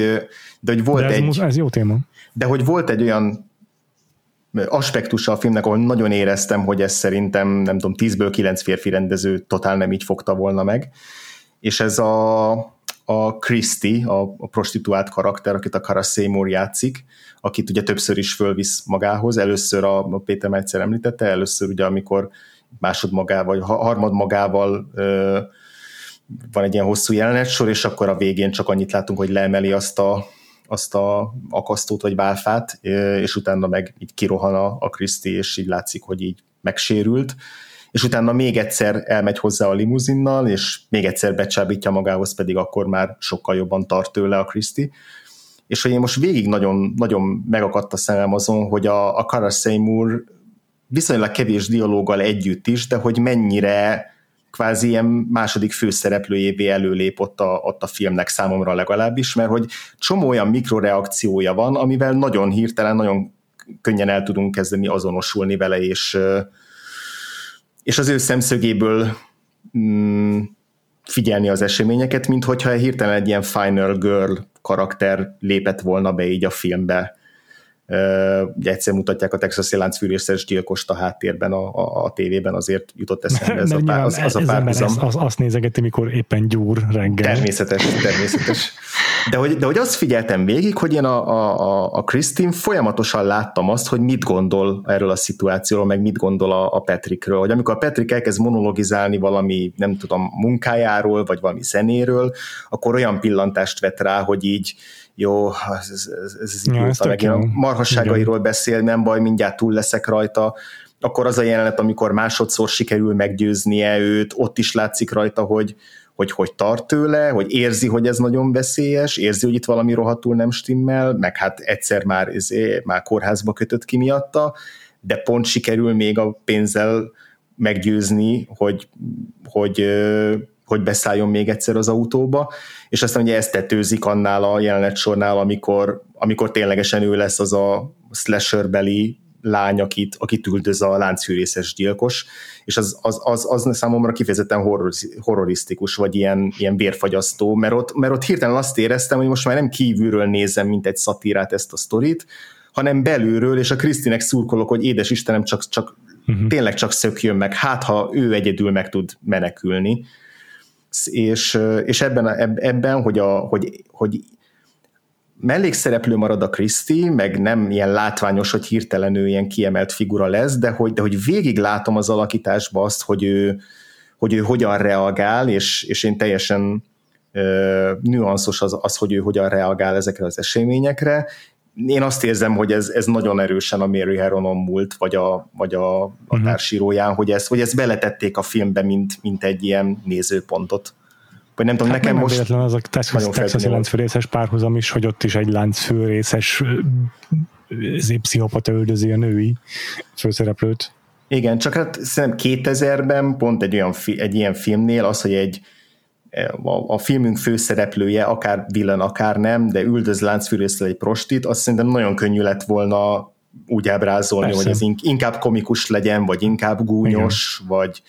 de hogy volt de ez, egy... Ez jó téma. De hogy volt egy olyan aspektusa a filmnek, ahol nagyon éreztem, hogy ez szerintem, nem tudom, 10-ből 9 férfi rendező totál nem így fogta volna meg. És ez a, a Christy, a, a prostituált karakter, akit a Cara Seymour játszik, akit ugye többször is fölvisz magához. Először a, a Péter már egyszer említette, először ugye amikor másod magával, vagy harmad magával ö, van egy ilyen hosszú jelenetsor, és akkor a végén csak annyit látunk, hogy leemeli azt a azt a akasztót vagy válfát, és utána meg így kirohan a, a Kriszti, és így látszik, hogy így megsérült, és utána még egyszer elmegy hozzá a limuzinnal, és még egyszer becsábítja magához, pedig akkor már sokkal jobban tart tőle a Kriszti. És hogy én most végig nagyon, nagyon megakadt a szemem azon, hogy a, a Cara Seymour viszonylag kevés dialóggal együtt is, de hogy mennyire kvázi ilyen második főszereplőjévé előlép ott a, ott a filmnek számomra legalábbis, mert hogy csomó olyan mikroreakciója van, amivel nagyon hirtelen, nagyon könnyen el tudunk kezdeni azonosulni vele, és, és az ő szemszögéből mm, figyelni az eseményeket, mint hogyha hirtelen egy ilyen Final Girl karakter lépett volna be így a filmbe ugye egyszer mutatják a texasi láncfűrészes gyilkost a háttérben a, a, a tévében, azért jutott *laughs* eszembe ez, a, pár, az, az a párhuzam. Az, az, azt nézegeti, mikor éppen gyúr reggel. Természetes, természetes. De hogy, de hogy azt figyeltem végig, hogy én a, a, a Christine folyamatosan láttam azt, hogy mit gondol erről a szituációról, meg mit gondol a, a Patrickről. Hogy amikor a Patrick elkezd monologizálni valami, nem tudom, munkájáról, vagy valami zenéről, akkor olyan pillantást vet rá, hogy így jó, ez, ez, ez, ez ja, ez meg a marhasságairól beszél, nem baj, mindjárt túl leszek rajta, akkor az a jelenet, amikor másodszor sikerül meggyőznie őt, ott is látszik rajta, hogy, hogy hogy tart tőle, hogy érzi, hogy ez nagyon veszélyes, érzi, hogy itt valami rohadtul nem stimmel, meg hát egyszer már, ezé, már kórházba kötött ki miatta, de pont sikerül még a pénzzel meggyőzni, hogy, hogy, hogy beszálljon még egyszer az autóba, és aztán ugye ezt tetőzik annál a jelenet sornál, amikor, amikor ténylegesen ő lesz az a slasherbeli lány, akit, akit üldöz a láncfűrészes gyilkos, és az, az, az, az számomra kifejezetten horror, horrorisztikus, vagy ilyen, ilyen vérfagyasztó, mert ott, mert ott hirtelen azt éreztem, hogy most már nem kívülről nézem, mint egy szatírát ezt a sztorit, hanem belülről, és a Krisztinek szurkolok, hogy édes Istenem, csak, csak uh-huh. tényleg csak szökjön meg, hát ha ő egyedül meg tud menekülni és, és ebben, ebben hogy, a, hogy, hogy mellékszereplő marad a Kriszti, meg nem ilyen látványos, hogy hirtelen ő ilyen kiemelt figura lesz, de hogy, de hogy végig látom az alakításba azt, hogy ő, hogy ő hogyan reagál, és, és én teljesen ö, nüanszos az, az, hogy ő hogyan reagál ezekre az eseményekre, én azt érzem, hogy ez, ez nagyon erősen a Mary Heronon múlt, vagy a, vagy a, a uh-huh. társíróján, hogy ezt, hogy ezt beletették a filmbe, mint, mint egy ilyen nézőpontot. Vagy nem tudom, hát nekem most... Véletlen az a Texas, Texasi láncfőrészes párhuzam is, hogy ott is egy láncfőrészes pszichopata üldözi a női főszereplőt. Igen, csak hát szerintem 2000-ben pont egy, olyan, egy ilyen filmnél az, hogy egy a, a filmünk főszereplője, akár villan, akár nem, de üldöz láncfűrészre egy prostit, azt szerintem nagyon könnyű lett volna úgy ábrázolni, Persze. hogy ez inkább komikus legyen, vagy inkább gúnyos, vagy,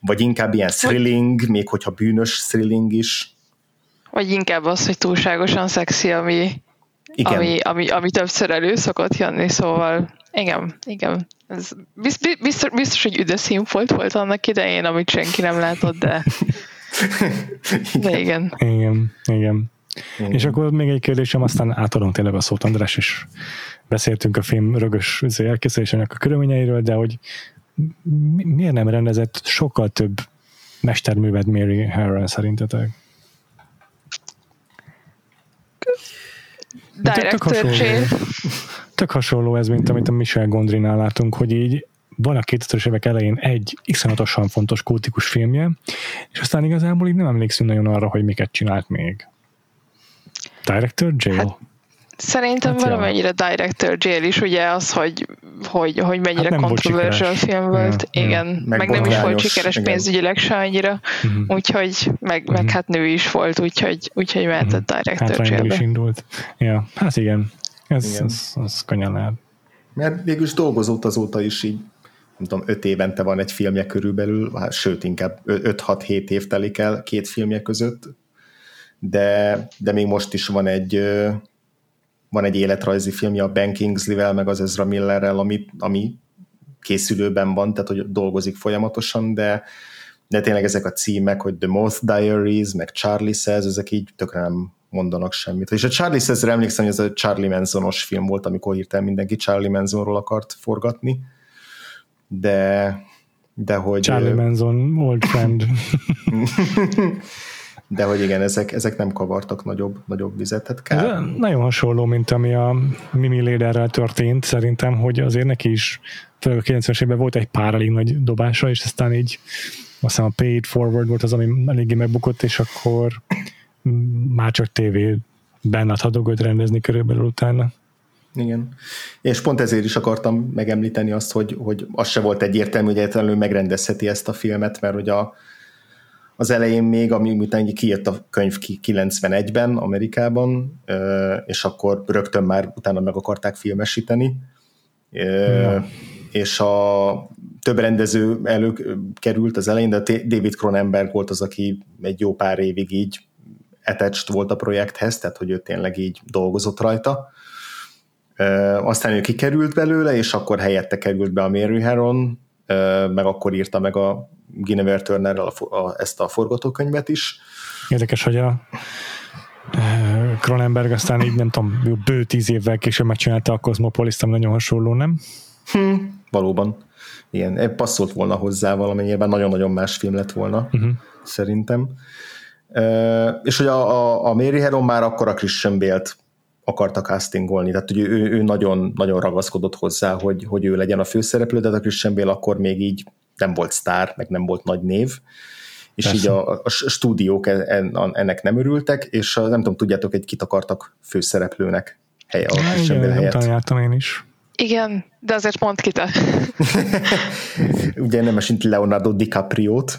vagy inkább ilyen thrilling, még hogyha bűnös thrilling is. Vagy inkább az, hogy túlságosan szexi, ami, igen. Ami, ami, ami többször elő szokott jönni, szóval igen, igen. Ez biztos, biztos, hogy üdös színfolt volt annak idején, amit senki nem látott, de *laughs* *laughs* De igen. Igen, igen. igen. És akkor még egy kérdésem, aztán átadom tényleg a szót András, és beszéltünk a film rögös izé, elkészülésének a körülményeiről, de hogy miért nem rendezett sokkal több mesterművet Mary Harron szerintetek? Director tök hasonló, tök hasonló ez, mint amit a Michel Gondrinál látunk, hogy így van a 2000-es évek elején egy iszonyatosan fontos kultikus filmje, és aztán igazából így nem emlékszünk nagyon arra, hogy miket csinált még. Director Jail? Hát, szerintem hát valamennyire ja. Director Jail is, ugye az, hogy, hogy, hogy mennyire hát controversial film volt. Ja, igen, ja. Meg, meg nem is volt sikeres igen. pénzügyileg se annyira, uh-huh. úgyhogy meg, uh-huh. meg hát nő is volt, úgyhogy, úgyhogy mehetett uh-huh. Director hát Jailbe. is indult. Ja, hát igen, ez, igen. az, az könnyen lehet. Mert végül is dolgozott azóta is így nem tudom, öt évente van egy filmje körülbelül, hát, sőt, inkább 5-6-7 év telik el két filmje között, de, de még most is van egy van egy életrajzi filmje a Ben Kingsley-vel, meg az Ezra Millerrel, ami, ami készülőben van, tehát hogy dolgozik folyamatosan, de, de tényleg ezek a címek, hogy The Moth Diaries, meg Charlie Says, ezek így tökre nem mondanak semmit. És a Charlie Says-re emlékszem, hogy ez a Charlie Mansonos film volt, amikor hirtelen mindenki Charlie Mansonról akart forgatni, de, de hogy... Charlie Manson, old friend. *laughs* de hogy igen, ezek, ezek nem kavartak nagyobb, nagyobb vizet. Hát kár. Ez nagyon hasonló, mint ami a Mimi Léderrel történt, szerintem, hogy azért neki is, főleg a 90-es évben volt egy pár elég nagy dobása, és aztán így azt hiszem a Paid Forward volt az, ami eléggé megbukott, és akkor már csak tévében adható rendezni körülbelül utána. Igen. És pont ezért is akartam megemlíteni azt, hogy, hogy az se volt egyértelmű, hogy egyetlenül megrendezheti ezt a filmet, mert hogy a, az elején még, ami után kijött a könyv 91-ben Amerikában, és akkor rögtön már utána meg akarták filmesíteni. Ja. És a több rendező előkerült az elején, de David Cronenberg volt az, aki egy jó pár évig így attached volt a projekthez, tehát hogy ő tényleg így dolgozott rajta aztán ő kikerült belőle, és akkor helyette került be a Mary Heron, meg akkor írta meg a Guinevere turner a, a, ezt a forgatókönyvet is. Érdekes, hogy a Cronenberg aztán így nem tudom, bő tíz évvel később megcsinálta a Cosmopolis, nagyon hasonló, nem? Hm, valóban. Igen, passzolt volna hozzá valamennyiben, nagyon-nagyon más film lett volna, uh-huh. szerintem. Uh, és hogy a, a, a Mary Heron már akkor a Christian Bale-t akarta castingolni, tehát hogy ő, ő nagyon, nagyon ragaszkodott hozzá, hogy, hogy ő legyen a főszereplő, de a Christian Bale akkor még így nem volt sztár, meg nem volt nagy név, és Persze. így a, a stúdiók ennek nem örültek, és nem tudom, tudjátok, hogy kit akartak főszereplőnek helye a Christian Bale helyett. Igen, én is. Igen, de azért pont kita. *laughs* Ugye nem esint Leonardo DiCaprio-t,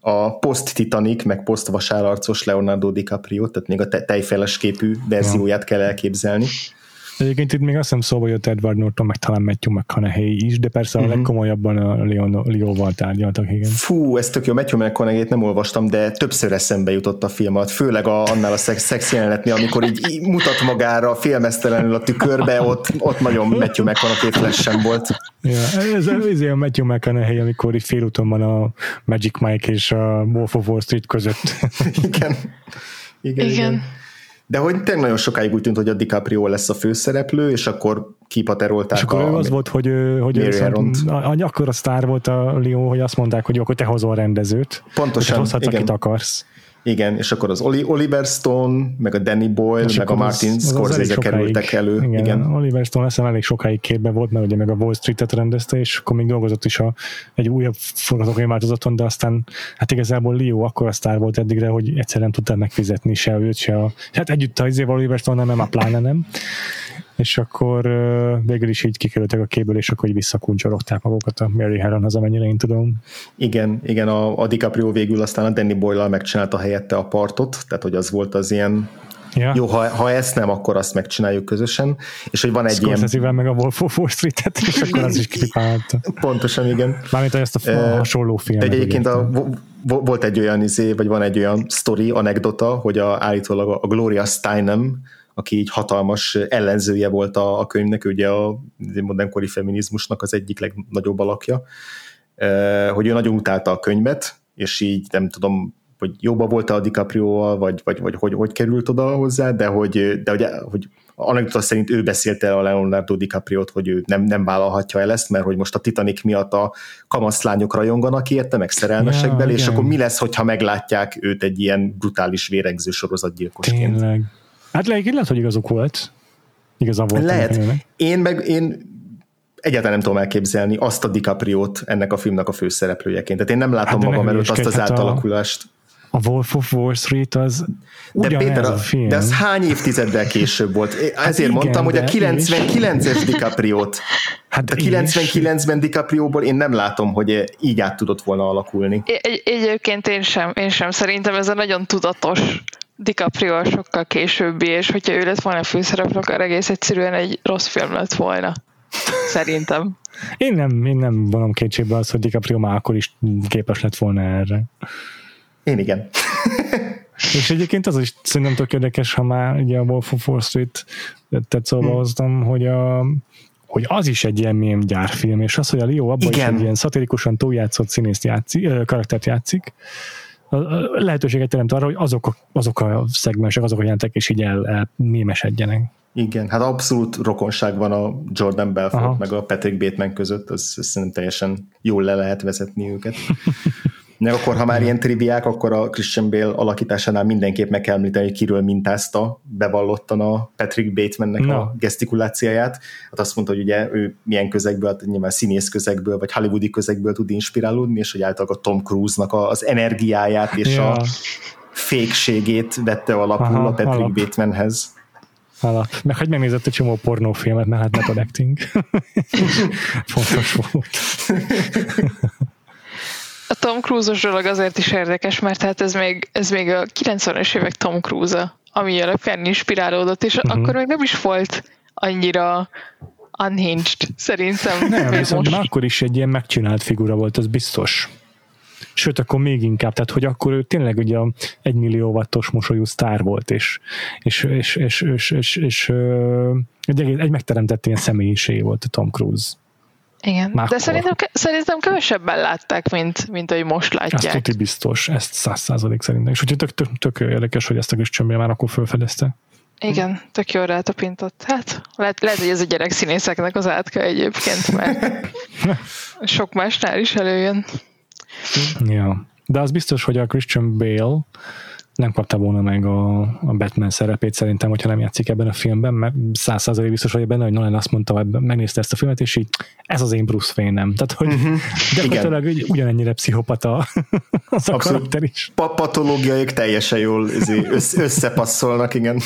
a post-Titanic, meg post-vasárarcos Leonardo DiCaprio, tehát még a tejfeles képű verzióját kell elképzelni. Egyébként itt még azt hiszem szóba jött Edward Norton, meg talán Matthew McConaughey is, de persze uh-huh. a mhm. legkomolyabban a Leon, Leóval tárgyaltak, igen. Fú, ez tök jó, Matthew mcconaughey nem olvastam, de többször eszembe jutott a film alatt, főleg a, annál a szex, szex jelenetnél, amikor így, így mutat magára filmesztelenül a tükörbe, ott, ott nagyon Matthew McConaughey flash volt. Ja, ez, ez a Matthew McConaughey, amikor itt félúton van a Magic Mike és a Wolf of Wall Street között. igen. Igen, igen. igen. De hogy tényleg nagyon sokáig úgy tűnt, hogy a DiCaprio lesz a főszereplő, és akkor kipaterolták És akkor a, az volt, hogy, hogy a, akkor a sztár volt a Leo, hogy azt mondták, hogy akkor te hozol rendezőt. Pontosan, hozhatsz, igen. akit akarsz. Igen, és akkor az Oliver Stone, meg a Danny Boyle, és meg a Martin az, Scorsese az kerültek elő. Igen, igen. Oliver Stone azt elég sokáig képbe volt, mert ugye meg a Wall Street-et rendezte, és akkor még dolgozott is a, egy újabb forgatókönyv változaton, de aztán hát igazából Leo akkor a sztár volt eddigre, hogy egyszerűen tudtad megfizetni se őt, se a... Hát együtt a izéval Oliver Stone nem, a pláne nem és akkor végül is így kikerültek a kéből, és akkor így visszakuncsorogták magukat a Mary Herron, amennyire én tudom. Igen, igen, a, a DiCaprio végül aztán a Danny Boyle-al megcsinálta helyette a partot, tehát hogy az volt az ilyen Ja. Jó, ha, ha ezt nem, akkor azt megcsináljuk közösen. És hogy van egy ilyen... meg a Wolf of Wall Street-et, és akkor az is kipálta. Pontosan, igen. Mármint ezt a uh, hasonló film. Egyébként a, volt egy olyan izé, vagy van egy olyan story, anekdota, hogy a, állítólag a Gloria Steinem, aki így hatalmas ellenzője volt a, a könyvnek, ugye a modernkori feminizmusnak az egyik legnagyobb alakja, hogy ő nagyon utálta a könyvet, és így nem tudom, hogy jobban volt a DiCaprio-val, vagy, vagy, vagy hogy, hogy került oda hozzá, de hogy, de hogy, hogy anekdota szerint ő beszélte a Leonardo DiCaprio-t, hogy ő nem, nem vállalhatja el ezt, mert hogy most a Titanic miatt a kamaszlányok rajonganak érte, meg szerelmesek ja, és akkor mi lesz, hogyha meglátják őt egy ilyen brutális vérengző sorozatgyilkosként. Tényleg. Hát lehet, lehet, hogy igazuk volt. Igazából volt. Lehet. Én meg én egyáltalán nem tudom elképzelni azt a DiCaprio-t ennek a filmnek a főszereplőjeként. Tehát én nem látom hát magam előtt azt az hát átalakulást. A, a Wolf of Wall Street az de Péter, a film. de az hány évtizeddel később volt? Hát Ezért igen, mondtam, hogy a 99-es DiCaprio-t Hát a 99-ben DiCaprio-ból én nem látom, hogy így át tudott volna alakulni. Egy, egyébként én sem, én sem. Szerintem ez a nagyon tudatos DiCaprio sokkal későbbi, és hogyha ő lett volna a főszereplő, akkor egész egyszerűen egy rossz film lett volna. Szerintem. Én nem, én nem vonom kétségbe az, hogy DiCaprio már akkor is képes lett volna erre. Én igen. és egyébként az is szerintem tök érdekes, ha már ugye a Wolf of Wall Street tett szóba hmm. hoztam, hogy a, hogy az is egy ilyen mém gyárfilm, és az, hogy a Leo abban is egy ilyen szatirikusan túljátszott színészt játszik, karaktert játszik, lehetőséget teremt arra, hogy azok a, azok a szegmensek, azok a jelentek is így el, el mémesedjenek. Igen, hát abszolút rokonság van a Jordan Belfort Aha. meg a Patrick Bateman között, az, az szerintem teljesen jól le lehet vezetni őket. *laughs* Meg akkor, ha már ilyen triviák, akkor a Christian Bale alakításánál mindenképp meg kell említeni, hogy kiről mintázta bevallottan a Patrick Batemannek no. a gesztikulációját. Hát azt mondta, hogy ugye ő milyen közegből, hát nyilván színész közegből, vagy hollywoodi közegből tud inspirálódni, és hogy általában a Tom Cruise-nak az energiáját és ja. a fékségét vette alapul Aha, a Patrick alap. Batemanhez. Alap. Meg hogy megnézett egy csomó pornófilmet, mert hát method acting. *laughs* Fontos volt. A Tom Cruise-os dolog azért is érdekes, mert hát ez még, ez még a 90-es évek Tom Cruise-a, ami alapján inspirálódott, és uh-huh. akkor még nem is volt annyira unhinged, szerintem. Nem, viszont most... akkor is egy ilyen megcsinált figura volt, az biztos. Sőt, akkor még inkább, tehát hogy akkor ő tényleg ugye egy millió wattos mosolyú sztár volt, és, és, és, és, és, és, és, és egy, egy megteremtett ilyen személyiség volt a Tom Cruise. Igen, Mákkor. de szerintem, szerintem kevesebben látták, mint, mint ahogy most látják. Ez tuti biztos, ezt száz százalék szerintem. És úgyhogy tök, tök, tök érdekes, hogy ezt a kis csömbje már akkor felfedezte. Igen, tök jól rátapintott. Hát lehet, lehet, hogy ez a gyerek színészeknek az átka egyébként, mert *laughs* sok másnál is előjön. Ja, de az biztos, hogy a Christian Bale nem kapta volna meg a, a Batman szerepét szerintem, hogyha nem játszik ebben a filmben, mert száz százalék biztos vagy benne, hogy Nolan azt mondta, hogy megnézte ezt a filmet, és így ez az én Bruce Wayne-nem. Tehát, hogy uh-huh. gyakorlatilag ugyanennyire pszichopata *laughs* az a Abszolút. karakter is. Pa- patológiaik teljesen jól izé, összepasszolnak, igen.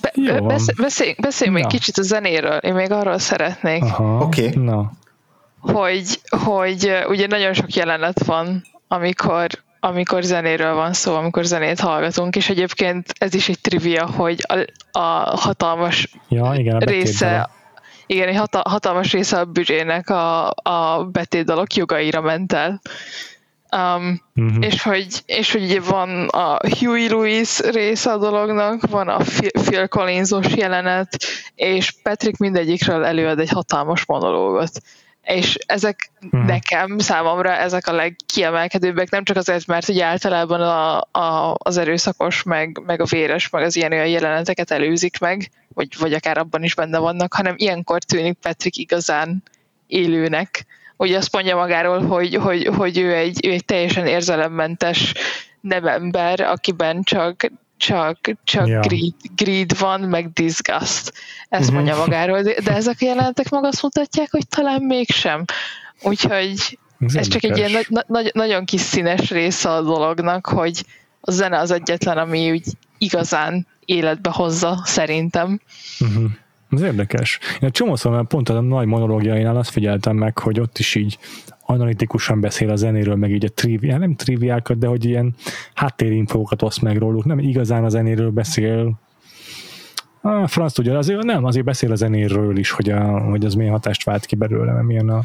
Be, beszéljünk beszélj, beszélj még kicsit a zenéről, én még arról szeretnék. Oké. Okay. Na. Hogy, hogy ugye nagyon sok jelenet van, amikor amikor zenéről van szó, amikor zenét hallgatunk, és egyébként ez is egy trivia, hogy a, a hatalmas ja, igen, a része igen, egy hatalmas része a büdzsének a, a betétdalok jogaira ment el. Um, uh-huh. és, hogy, és hogy ugye van a Huey Lewis része a dolognak, van a Phil Collinsos jelenet, és Patrick mindegyikről előad egy hatalmas monológot és ezek uh-huh. nekem, számomra ezek a legkiemelkedőbbek, nem csak azért, mert ugye általában a, a, az erőszakos, meg, meg a véres, meg az ilyen olyan jeleneteket előzik meg, vagy, vagy akár abban is benne vannak, hanem ilyenkor tűnik Patrick igazán élőnek. Ugye azt mondja magáról, hogy, hogy, hogy ő, egy, ő egy teljesen érzelemmentes nem ember, akiben csak csak, csak ja. greed, greed van, meg disgust. Ezt uh-huh. mondja magáról, de, ezek a jelentek maga azt mutatják, hogy talán mégsem. Úgyhogy ez, ez csak egy ilyen na- na- nagyon kis színes része a dolognak, hogy a zene az egyetlen, ami úgy igazán életbe hozza, szerintem. Uh-huh. Ez érdekes. Én csomószor pont a nagy monológiainál azt figyeltem meg, hogy ott is így analitikusan beszél a zenéről, meg így a triviál, nem triviákat, de hogy ilyen háttérinfókat oszt meg róluk, nem igazán a zenéről beszél, a franc tudja, azért nem, azért beszél a zenéről is, hogy, a, hogy az milyen hatást vált ki belőle, mert milyen a,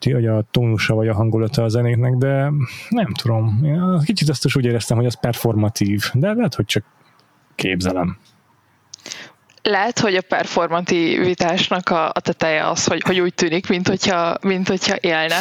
hogy a tónusa vagy a hangulata a zenéknek, de nem tudom. Kicsit azt is úgy éreztem, hogy az performatív, de lehet, hogy csak képzelem lehet, hogy a performativitásnak a, a teteje az, hogy, hogy úgy tűnik, mint hogyha, mint hogyha élne.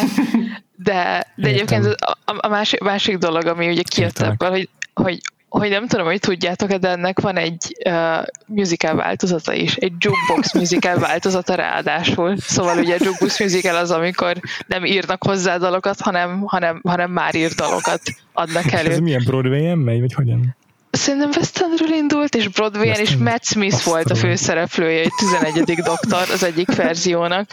De, de egyébként a, a másik, másik dolog, ami ugye kijött ebből, hogy, hogy, hogy nem tudom, hogy tudjátok de ennek van egy uh, musical változata is, egy jukebox musical változata ráadásul. Szóval ugye a jukebox musical az, amikor nem írnak hozzá dalokat, hanem, hanem, hanem már ír dalokat adnak elő. Ez milyen Broadway-en megy, vagy hogyan? Szerintem West Endről indult, és Broadway-en, és Matt Smith Aztán. volt a főszereplője, egy 11. doktor az egyik verziónak.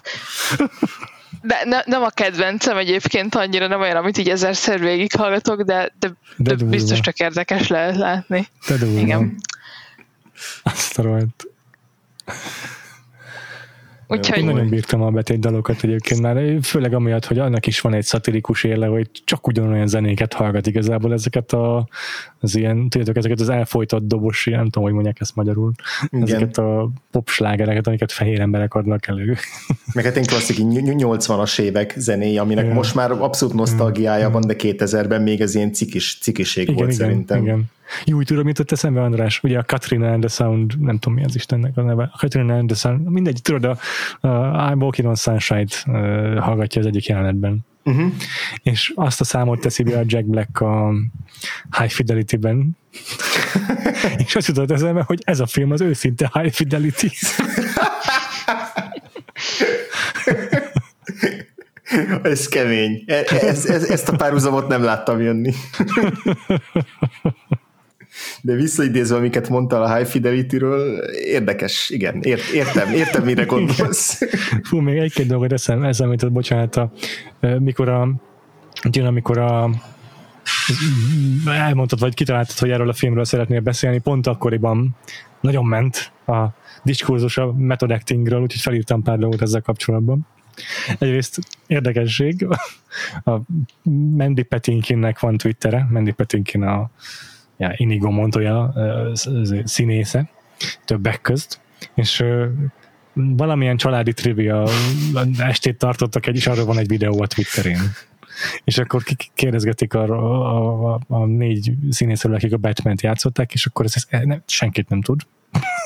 De ne, nem a kedvencem egyébként annyira, nem olyan, amit így ezerszer végighallgatok, de, de, de, de biztos csak érdekes lehet látni. De durva. Igen. Azt a. Úgyhogy... Én nagyon bírtam a betét dalokat egyébként már, főleg amiatt, hogy annak is van egy szatirikus éle, hogy csak ugyanolyan zenéket hallgat igazából ezeket a, az ilyen, tudjátok, ezeket az elfolytott dobos, nem tudom, hogy mondják ezt magyarul, Igen. ezeket a popslágereket, amiket fehér emberek adnak elő. Meg hát én klasszik 80-as évek zenéje, aminek ja. most már abszolút nosztalgiája mm. van, de 2000-ben még ez ilyen cikis, cikiség igen, volt igen, szerintem. Igen. Jó, úgy tudom, mit ott eszembe, András, ugye a Katrina and the Sound, nem tudom mi az Istennek a neve, a Katrina and the Sound, mindegy, tudod, a, a I'm Walking on Sunshine-t uh, hallgatja az egyik jelenetben. Uh-huh. És azt a számot teszi be a Jack Black a High Fidelity-ben, *laughs* és azt jutott eszembe, hogy ez a film az őszinte High Fidelity. *laughs* ez kemény. E- ez, ez, ezt a párhuzamot nem láttam jönni. *laughs* De visszaidézve, amiket mondtál a High Fidelity-ről, érdekes, igen, ért, értem, értem, mire *laughs* gondolsz. Fú, még egy-két dolgot eszem, ez, amit bocsánat, a, mikor a, jön, amikor a elmondtad, vagy kitaláltad, hogy erről a filmről szeretnél beszélni, pont akkoriban nagyon ment a diskurzus a method actingről, úgyhogy felírtam pár dolgot ezzel kapcsolatban. Egyrészt érdekesség, a Mandy Patinkinnek van Twittere, Mandy Patinkin a ja, Inigo Montoya színésze, többek közt, és valamilyen családi trivia estét tartottak egy, és arról van egy videó a Twitterén. És akkor kérdezgetik a, a, a, a négy színészről, akik a Batman-t játszották, és akkor ez, ez nem, senkit nem tud.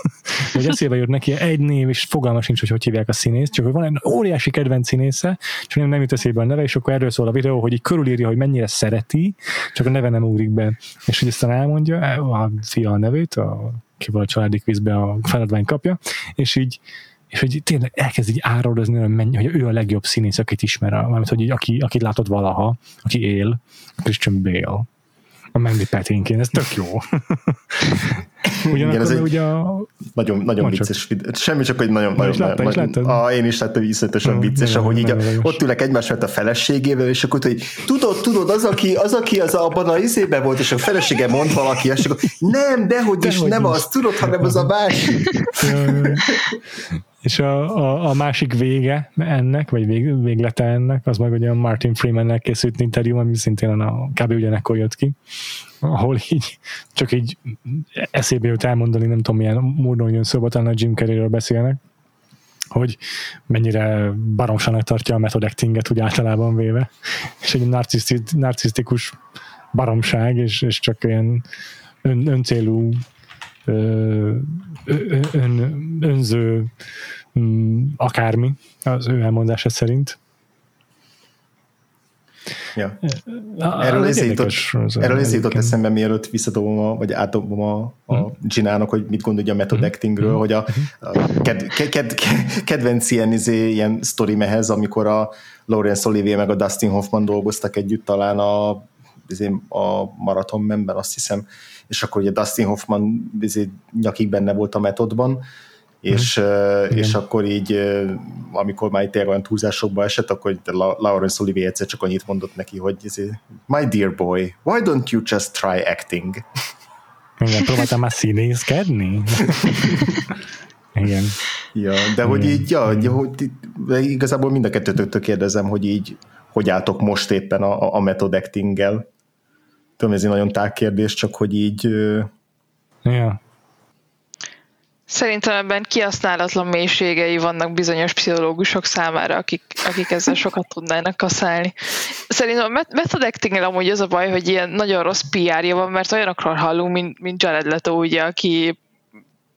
*laughs* hogy eszébe jött neki egy név, és fogalma sincs, hogy hogy hívják a színészt, csak hogy van egy óriási kedvenc színésze, és nem, nem jut eszébe a neve, és akkor erről szól a videó, hogy így körülírja, hogy mennyire szereti, csak a neve nem ugrik be. És hogy aztán elmondja a fia a nevét, a, kivel a családi kvízbe a feladvány kapja, és így és hogy tényleg elkezd így áradozni, hogy, mennyi, hogy ő a legjobb színész, akit ismer, mert hogy így, aki, akit látott valaha, aki él, Christian Bale. A Mandy Patinkin, ez tök jó. *laughs* *coughs* Ugyanakkor Igen, ez ugye a... Nagyon, nagyon vicces videó. Semmi csak, hogy nagyon... nagyon, nagyon, nagyon a, én is láttam, iszonyatosan no, vicces, no, ahogy így a, ott ülek egymás a feleségével, és akkor hogy tudod, tudod, az, aki az, aki az abban a izében volt, és a felesége mond valaki, és akkor nem, dehogy de is, nem is. az, tudod, hanem az a másik. *laughs* És a, a, a másik vége ennek, vagy vég, véglete ennek, az meg ugye a Martin Freeman-nek készült interjú, ami szintén a, kb. ugyanekkor jött ki, ahol így csak így eszébe jött elmondani, nem tudom milyen módon jön szóba, talán a Jim Carrey-ről beszélnek, hogy mennyire baromsának tartja a method actinget úgy általában véve, és egy narcisztikus baromság, és, és csak ilyen ön, öncélú ön, önző mm, akármi az ő elmondása szerint. Ja. Erről ezért jutott, erről ezért jutott eszembe, mielőtt visszadobom, a, vagy átdobom a, a hmm. Ginának, hogy mit gondolja a method hmm. actingről, hmm. hogy a, a ked, ked, ked, kedvenc ilyen, izé, ilyen sztori mehez, amikor a Laurence Olivier meg a Dustin Hoffman dolgoztak együtt talán a, izé, a Marathon Memben, azt hiszem, és akkor ugye Dustin Hoffman nyakig benne volt a metodban, és, mm. és akkor így, amikor már tényleg olyan túlzásokba esett, akkor Laurence Olivier egyszer csak annyit mondott neki, hogy my dear boy, why don't you just try acting? Igen, próbáltam már színészkedni? *laughs* Igen. Ja, de hogy így, ja, hogy, hogy igazából mind a kettőtöktől kérdezem, hogy így hogy álltok most éppen a, a method acting-gel? Tudom, ez egy nagyon tág kérdés, csak hogy így... Ja. Szerintem ebben kihasználatlan mélységei vannak bizonyos pszichológusok számára, akik, akik ezzel sokat tudnának kaszálni. Szerintem a method acting amúgy az a baj, hogy ilyen nagyon rossz PR-ja van, mert olyanokról hallunk, mint, mint Jared Leto, ugye, aki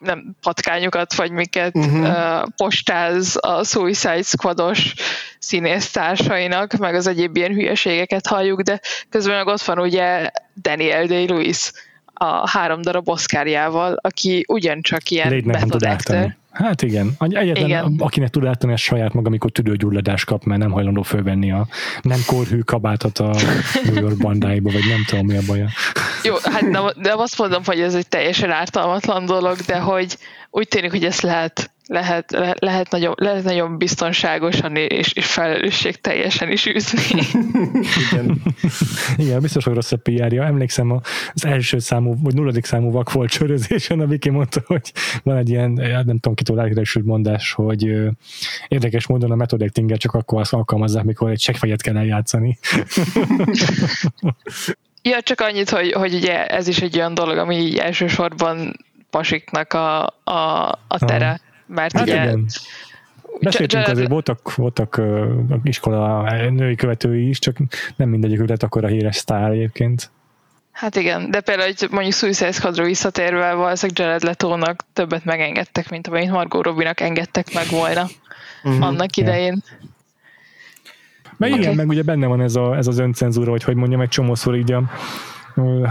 nem patkányokat, vagy miket uh-huh. uh, postáz a Suicide Squados színésztársainak, meg az egyéb ilyen hülyeségeket halljuk, de közben meg ott van ugye Daniel Day-Lewis, a három darab oszkárjával, aki ugyancsak ilyen Légy method actor. Hát igen. Egyetlen, igen. akinek tud átadni, ez saját maga, amikor tüdőgyulladást kap, mert nem hajlandó fölvenni a nem korhű kabátot a New York bandáiba, vagy nem tudom mi a baja. Jó, hát nem, nem azt mondom, hogy ez egy teljesen ártalmatlan dolog, de hogy úgy tűnik, hogy ezt lehet lehet, le, lehet, nagyon, lehet nagyon biztonságosan és, és felelősség teljesen is űzni. *laughs* Igen. Igen, biztos, hogy rossz a pr -ja. Emlékszem az első számú, vagy nulladik számú vakfolt csörözésen, a Viki mondta, hogy van egy ilyen, nem tudom, kitől elkeresült mondás, hogy érdekes módon a method csak akkor azt alkalmazzák, mikor egy seggfegyet kell eljátszani. *laughs* Ja, csak annyit, hogy, hogy ugye ez is egy olyan dolog, ami így elsősorban pasiknak a, a, a tere. Aha mert hát ugye... Igen. Beszéltünk azért, voltak, voltak uh, iskola női követői is, csak nem mindegyik lett akkor a híres sztár egyébként. Hát igen, de például, hogy mondjuk Suicide Squadra visszatérve valószínűleg Jared Letónak többet megengedtek, mint amennyit Margot Robbie-nak engedtek meg volna uh-huh. annak idején. Yeah. Meg okay. igen, meg ugye benne van ez, a, ez az öncenzúra, hogy hogy mondjam, egy csomószor így a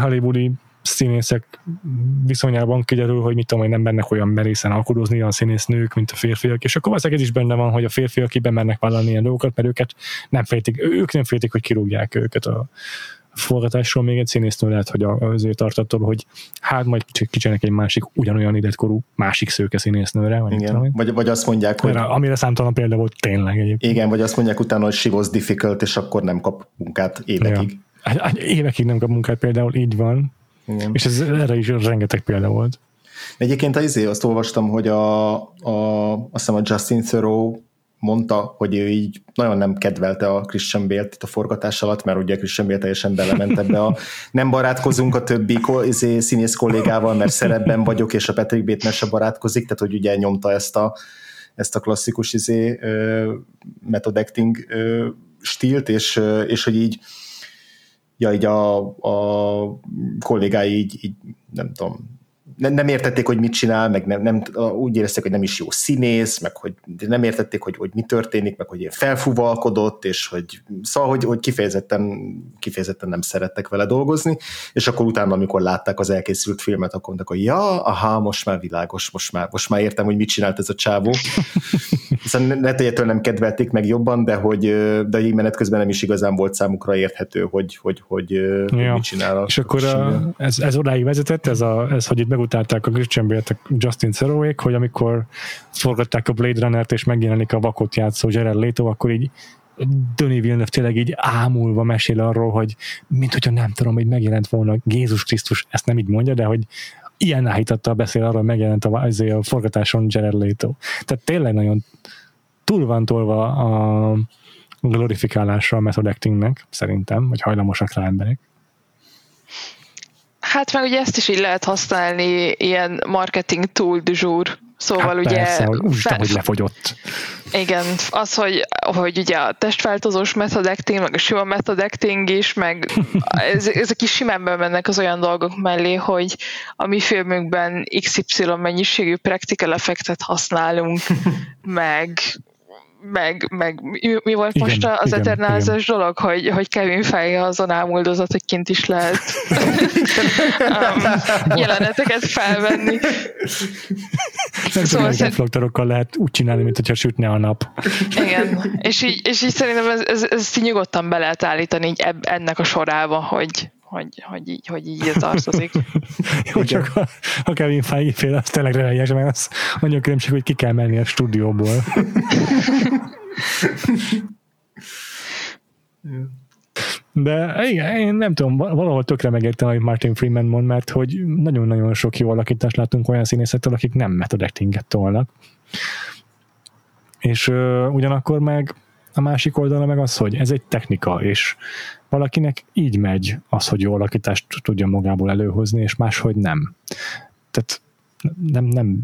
hollywoodi színészek viszonyában kiderül, hogy mit tudom, hogy nem bennek olyan merészen alkodozni olyan színésznők, mint a férfiak, és akkor valószínűleg ez is benne van, hogy a férfiak ki bemernek vállalni ilyen dolgokat, mert őket nem féltik, ők nem féltik, hogy kirúgják őket a, forgatásról még egy színésznő lehet, hogy azért tart attól, hogy hát majd kicsenek egy másik ugyanolyan életkorú másik szőke színésznőre. Vagy, igen. vagy, vagy azt mondják, hogy... Amire számtalan példa volt tényleg egyébként. Igen, vagy azt mondják utána, hogy she was difficult, és akkor nem kap munkát évekig. Ja. Hát, hát évekig nem kap munkát például, így van. Igen. És ez erre is rengeteg példa volt. Egyébként az izé, azt olvastam, hogy a, a, azt hiszem a Justin Thoreau mondta, hogy ő így nagyon nem kedvelte a Christian bale itt a forgatás alatt, mert ugye Christian Bale teljesen belement ebbe a *laughs* nem barátkozunk a többi izé, színész kollégával, mert szerepben vagyok, és a Patrick Bateman se barátkozik, tehát hogy ugye nyomta ezt a, ezt a klasszikus izé, method acting stílt, és, és hogy így ja, így a, a kollégái így, így nem tudom, nem, értették, hogy mit csinál, meg nem, nem, úgy érezték, hogy nem is jó színész, meg hogy nem értették, hogy, hogy mi történik, meg hogy felfúvalkodott, és hogy szóval, hogy, hogy kifejezetten, kifejezetten nem szerettek vele dolgozni, és akkor utána, amikor látták az elkészült filmet, akkor mondták, hogy ja, aha, most már világos, most már, most már értem, hogy mit csinált ez a csávó. Szóval ne egyetől nem kedvelték meg jobban, de hogy de így menet közben nem is igazán volt számukra érthető, hogy, hogy, hogy, ja. mit csinál. A, és akkor a, ez, ez odáig vezetett, ez, a, ez hogy itt megutálták a Christian Bale-t Justin Theroux, hogy amikor forgatták a Blade Runner-t, és megjelenik a vakot játszó Jared Leto, akkor így Denis Villeneuve tényleg így ámulva mesél arról, hogy mint hogyha nem tudom, hogy megjelent volna Jézus Krisztus, ezt nem így mondja, de hogy ilyen áhítattal beszél arról, hogy megjelent a, a forgatáson Jared Leto. Tehát tényleg nagyon túl van tolva a glorifikálásra a method actingnek, szerintem, vagy hajlamosak rá emberek. Hát meg ugye ezt is így lehet használni ilyen marketing tool du jour. Szóval hát ugye... Persze, hogy úgy, fe... hogy lefogyott. Igen, az, hogy, hogy ugye a testváltozós method acting, meg a sima method acting is, meg *laughs* ez, ezek is simán mennek az olyan dolgok mellé, hogy a mi filmünkben XY mennyiségű practical effektet használunk, *laughs* meg meg, meg mi volt igen, most az eternálzás dolog, hogy, hogy Kevin Feige azon ámuldozott, hogy kint is lehet *laughs* um, jeleneteket felvenni. Nem szóval szerint... lehet úgy csinálni, mint hogyha sütne a nap. Igen, és így, és így szerintem ez, ez, ez nyugodtan be lehet állítani így eb, ennek a sorába, hogy, hogy, hogy, így, hogy így tartozik. *laughs* Jó, csak a, a Kevin Feige fél, az tényleg reályes, mert az mondja különbség, hogy ki kell menni a stúdióból. *laughs* De igen, én nem tudom, valahol tökre megértem, hogy Martin Freeman mond, mert hogy nagyon-nagyon sok jó alakítást látunk olyan színészettől, akik nem method actinget tolnak. És uh, ugyanakkor meg a másik oldala meg az, hogy ez egy technika, és valakinek így megy az, hogy jó alakítást tudja magából előhozni, és máshogy nem. Tehát nem, nem,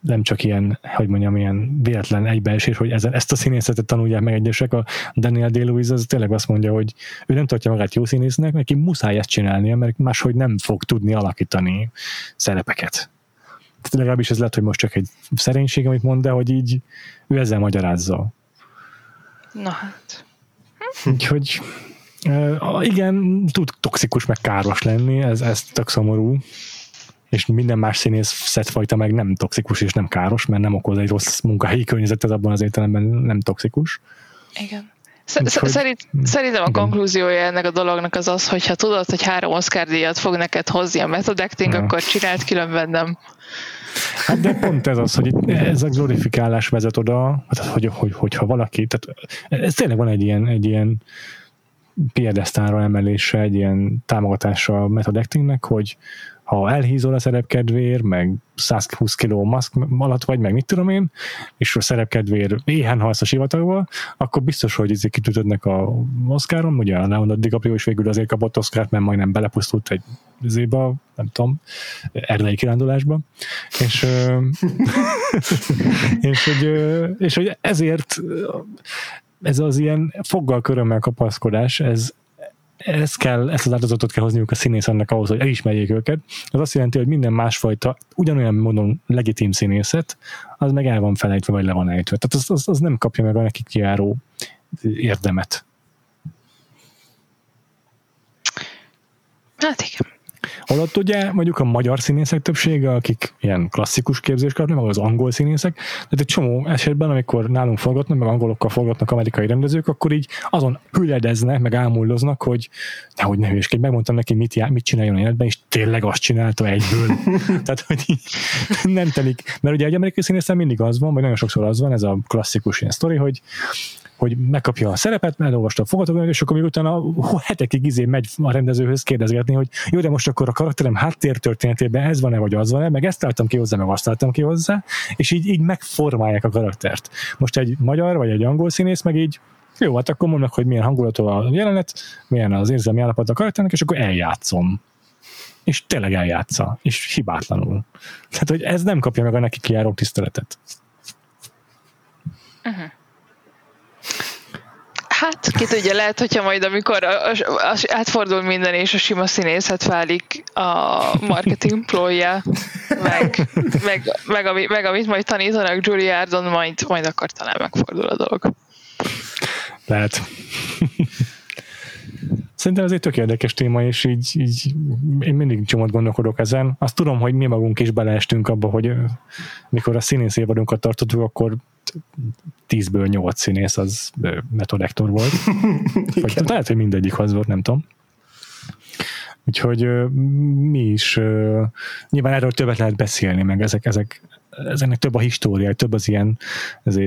nem csak ilyen, hogy mondjam, ilyen véletlen egybeesés, hogy ezen, ezt a színészetet tanulják meg egyesek. A Daniel day az tényleg azt mondja, hogy ő nem tartja magát jó színésznek, neki muszáj ezt csinálnia, mert máshogy nem fog tudni alakítani szerepeket. Tehát legalábbis ez lehet, hogy most csak egy szerénység, amit mond, de hogy így ő ezzel magyarázza. Na hát. Úgyhogy Uh, igen, tud toxikus meg káros lenni, ez, ez tök szomorú, és minden más színész szetfajta meg nem toxikus és nem káros, mert nem okoz egy rossz munkahelyi környezetet, abban az értelemben nem toxikus. Igen. Szerint, szerintem a konklúziója ennek a dolognak az az, hogy ha tudod, hogy három Oscar díjat fog neked hozni a method acting, ja. akkor csinált, különben nem. Hát de pont ez az, hogy itt ez a glorifikálás vezet oda, hát, hogy, hogy, hogyha valaki, tehát ez tényleg van egy ilyen, egy ilyen piedesztára emelése, egy ilyen támogatása a method actingnek, hogy ha elhízol a szerepkedvér, meg 120 kg maszk alatt vagy, meg mit tudom én, és a szerepkedvér éhen halsz a sivatagba, akkor biztos, hogy ezek kitütödnek a Oscaron, ugye a Leonardo DiCaprio is végül azért kapott Oscart, mert majdnem belepusztult egy zéba, nem tudom, erdei kirándulásba, és, *laughs* és, hogy, és hogy ezért ez az ilyen foggal körömmel kapaszkodás, ez, ez kell, ezt az áldozatot kell hozniuk a színészeknek ahhoz, hogy elismerjék őket. Az azt jelenti, hogy minden másfajta, ugyanolyan módon legitim színészet, az meg el van felejtve, vagy le van ejtve. Tehát az, az, az nem kapja meg a nekik kiáró érdemet. Hát igen. Holott ugye mondjuk a magyar színészek többsége, akik ilyen klasszikus képzést kapnak, meg az angol színészek, de egy csomó esetben, amikor nálunk forgatnak, meg angolokkal forgatnak amerikai rendezők, akkor így azon hüledeznek, meg ámuldoznak, hogy nehogy ne hülyeskedj, megmondtam neki, mit, já, mit csináljon életben, és tényleg azt csinálta egyből. *laughs* Tehát, hogy így nem telik. Mert ugye egy amerikai színészen mindig az van, vagy nagyon sokszor az van, ez a klasszikus ilyen sztori, hogy hogy megkapja a szerepet, elolvasta a forgatókönyvet, és akkor még utána hetekig izé megy a rendezőhöz kérdezgetni, hogy jó, de most akkor a karakterem háttértörténetében ez van-e, vagy az van-e, meg ezt álltam ki hozzá, meg azt álltam ki hozzá, és így, így megformálják a karaktert. Most egy magyar vagy egy angol színész meg így jó, hát akkor mondnak, hogy milyen hangulatú a jelenet, milyen az érzelmi állapot a karakternek, és akkor eljátszom. És tényleg eljátsza, és hibátlanul. Tehát, hogy ez nem kapja meg a neki kijáró tiszteletet. Uh-huh. Hát, ki tudja, lehet, hogyha majd amikor a, a, átfordul minden, és a sima színészet válik a marketing ploja, meg, meg, meg, meg, meg, amit majd tanítanak Juilliardon, majd, majd akkor talán megfordul a dolog. Lehet. Szerintem ez egy tök érdekes téma, és így, így én mindig csomót gondolkodok ezen. Azt tudom, hogy mi magunk is beleestünk abba, hogy mikor a színész évadunkat tartottuk, akkor tízből nyolc színész az metodektor volt. *laughs* Vagy lehet, hogy mindegyik az volt, nem tudom. Úgyhogy mi is nyilván erről többet lehet beszélni, meg ezek, ezek, ezeknek több a história, több az ilyen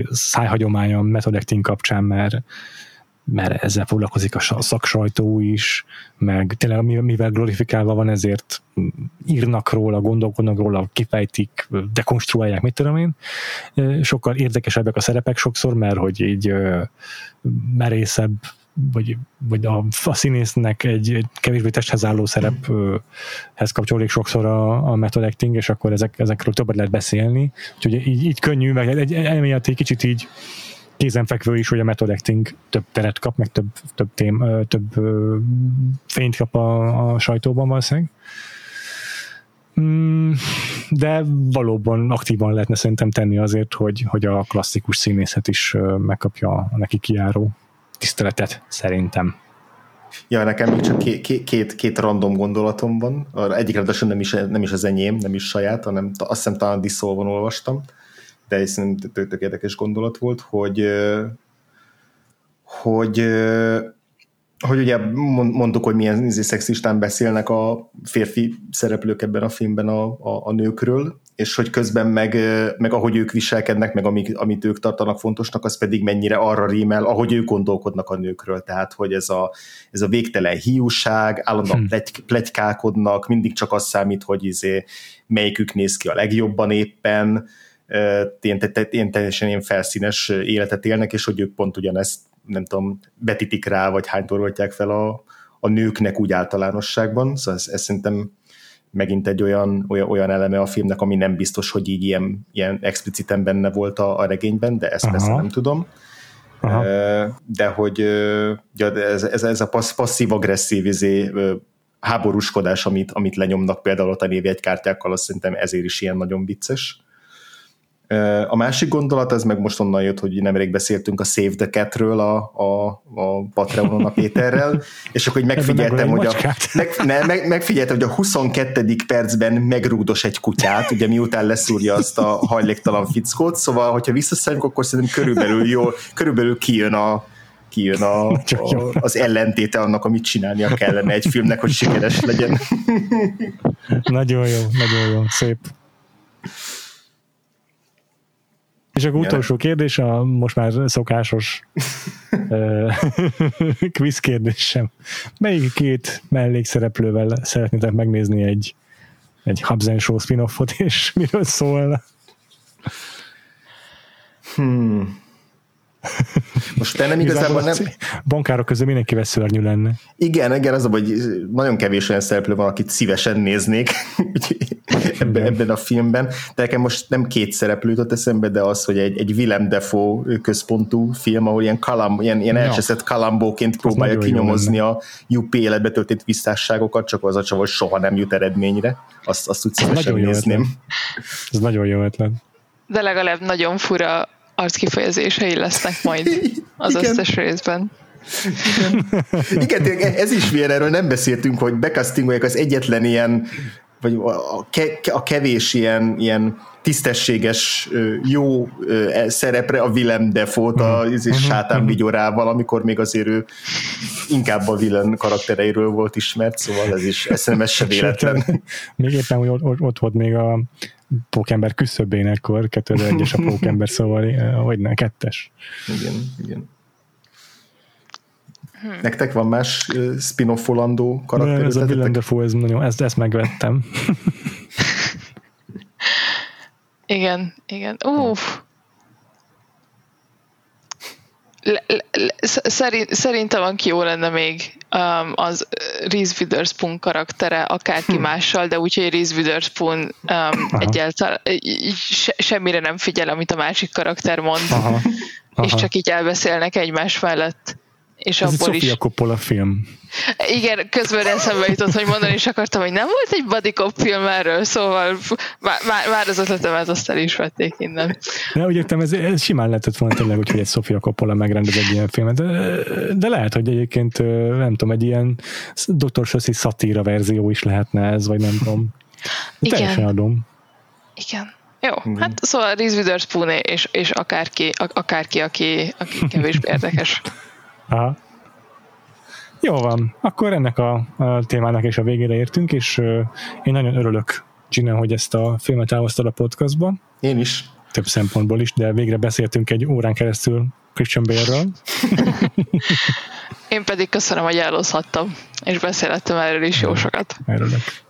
szájhagyománya a metodekting kapcsán, mert mert ezzel foglalkozik a szaksajtó is, meg tényleg mivel glorifikálva van, ezért írnak róla, gondolkodnak róla, kifejtik, dekonstruálják, mit tudom én. Sokkal érdekesebbek a szerepek sokszor, mert hogy így merészebb vagy, vagy a, a színésznek egy, egy kevésbé testhez álló szerephez kapcsolódik sokszor a, a method acting, és akkor ezek, ezekről többet lehet beszélni. Úgyhogy így, így könnyű, meg egy, emiatt egy kicsit így kézenfekvő is, hogy a method acting több teret kap, meg több, több, tém, több fényt kap a, a sajtóban valószínűleg. Mm, de valóban aktívan lehetne szerintem tenni azért, hogy, hogy a klasszikus színészet is megkapja a neki kiáró tiszteletet, szerintem. Ja, nekem még csak két, két, két random gondolatom van. Egyik ráadásul nem is, nem is az enyém, nem is saját, hanem azt hiszem talán Diszolvon olvastam szerintem tök, tök érdekes gondolat volt, hogy hogy hogy ugye mondtuk, hogy milyen izé szexistán beszélnek a férfi szereplők ebben a filmben a, a, a nőkről, és hogy közben meg, meg ahogy ők viselkednek, meg amik, amit ők tartanak fontosnak, az pedig mennyire arra rímel, ahogy ők gondolkodnak a nőkről. Tehát, hogy ez a, ez a végtelen hiúság, állandóan hmm. plegy, plegykálkodnak, mindig csak az számít, hogy izé, melyikük néz ki a legjobban éppen, ilyen, ilyen teljesen ilyen felszínes életet élnek, és hogy ők pont ugyanezt, nem tudom, betitik rá, vagy hánytól oltják fel a, a nőknek úgy általánosságban. Szóval ez, ez szerintem megint egy olyan, olyan, olyan eleme a filmnek, ami nem biztos, hogy így ilyen, ilyen expliciten benne volt a, a regényben, de ezt Aha. persze nem tudom. Aha. De hogy ja, ez, ez, ez a passzív-agresszív izé, háborúskodás, amit, amit lenyomnak például a névjegykártyákkal, azt szerintem ezért is ilyen nagyon vicces. A másik gondolat, ez meg most onnan jött, hogy nemrég beszéltünk a Save the Cat-ről a, a, a Patreonon a *laughs* Péterrel, és akkor hogy megfigyeltem, hogy a, meg, ne, meg, megfigyeltem, hogy a 22. percben megrúgdos egy kutyát, ugye miután leszúrja azt a hajléktalan fickót, szóval, hogyha visszaszállunk, akkor szerintem körülbelül jó, körülbelül kijön a, kijön a, *laughs* a, az ellentéte annak, amit csinálnia kellene egy filmnek, hogy sikeres legyen. nagyon jó, nagyon jó, szép. És akkor utolsó kérdés, a most már szokásos *laughs* *laughs* quiz kérdésem. Melyik két mellékszereplővel szeretnétek megnézni egy, egy Hubs Show spin-offot, *laughs* és miről szólna? Hmm. Most te nem igazából nem... Bankárok közül mindenki szörnyű lenne. Igen, igen, az a, hogy nagyon kevés olyan szereplő van, akit szívesen néznék ebben, ebben a filmben. De nekem most nem két szereplő jutott eszembe, de az, hogy egy, egy Willem Defoe központú film, ahol ilyen, kalam, ilyen, ilyen ja. elcseszett kalambóként próbálja kinyomozni a UP életbe történt visszásságokat, csak az a csavar soha nem jut eredményre. Azt, azt úgy szívesen nézném. Ez nagyon jó ötlet. De legalább nagyon fura arckifejezései lesznek majd *laughs* az Igen. összes részben. Igen, Igen ez is milyen, erről nem beszéltünk, hogy becastingolják az egyetlen ilyen, vagy a, ke, a kevés ilyen, ilyen tisztességes, jó e, szerepre a Willem Defoe-t a uh-huh. sátán mhm. vigyorával, amikor még azért ő inkább a villain karaktereiről volt ismert, szóval ez is, ez se véletlen. még éppen, hogy ott, volt még a Pókember küszöbén ekkor, *laughs* 2001-es a Pókember, szóval hogy ne, kettes. Igen, igen. Hmm. Nektek van más uh, spin-off karakter? Ez a Willem Dafoe, ez nagyon, ezt, ezt megvettem. *laughs* Igen, igen. Uff. Le, le, szerint, szerintem aki jó lenne még um, az Reese Witherspoon karaktere akárki hm. mással, de úgyhogy Reese Witherspoon um, egyáltalán se, semmire nem figyel, amit a másik karakter mond, Aha. Aha. és csak így elbeszélnek egymás mellett. És Ez abból egy Sofia is... Coppola film. Igen, közben eszembe jutott, hogy mondani is akartam, hogy nem volt egy buddy cop film erről, szóval már, már az ötletemet azt el is vették innen. De úgy értem, ez, ez simán lehetett volna tényleg, hogy egy Sofia Coppola megrendez egy ilyen filmet, de, de lehet, hogy egyébként nem tudom, egy ilyen Dr. Sossi szatíra verzió is lehetne ez, vagy nem tudom. Igen. Teljesen adom. Igen. Jó, Igen. hát szóval Reese Witherspoon és, és akárki, akárki aki, aki kevésbé érdekes. Aha. Jó van, akkor ennek a, a témának is a végére értünk, és uh, én nagyon örülök, Gina, hogy ezt a filmet elhoztad a podcastba. Én is. Több szempontból is, de végre beszéltünk egy órán keresztül Christian Bale-ről. *laughs* Én pedig köszönöm, hogy elhozhattam, és beszélhettem erről is jó sokat.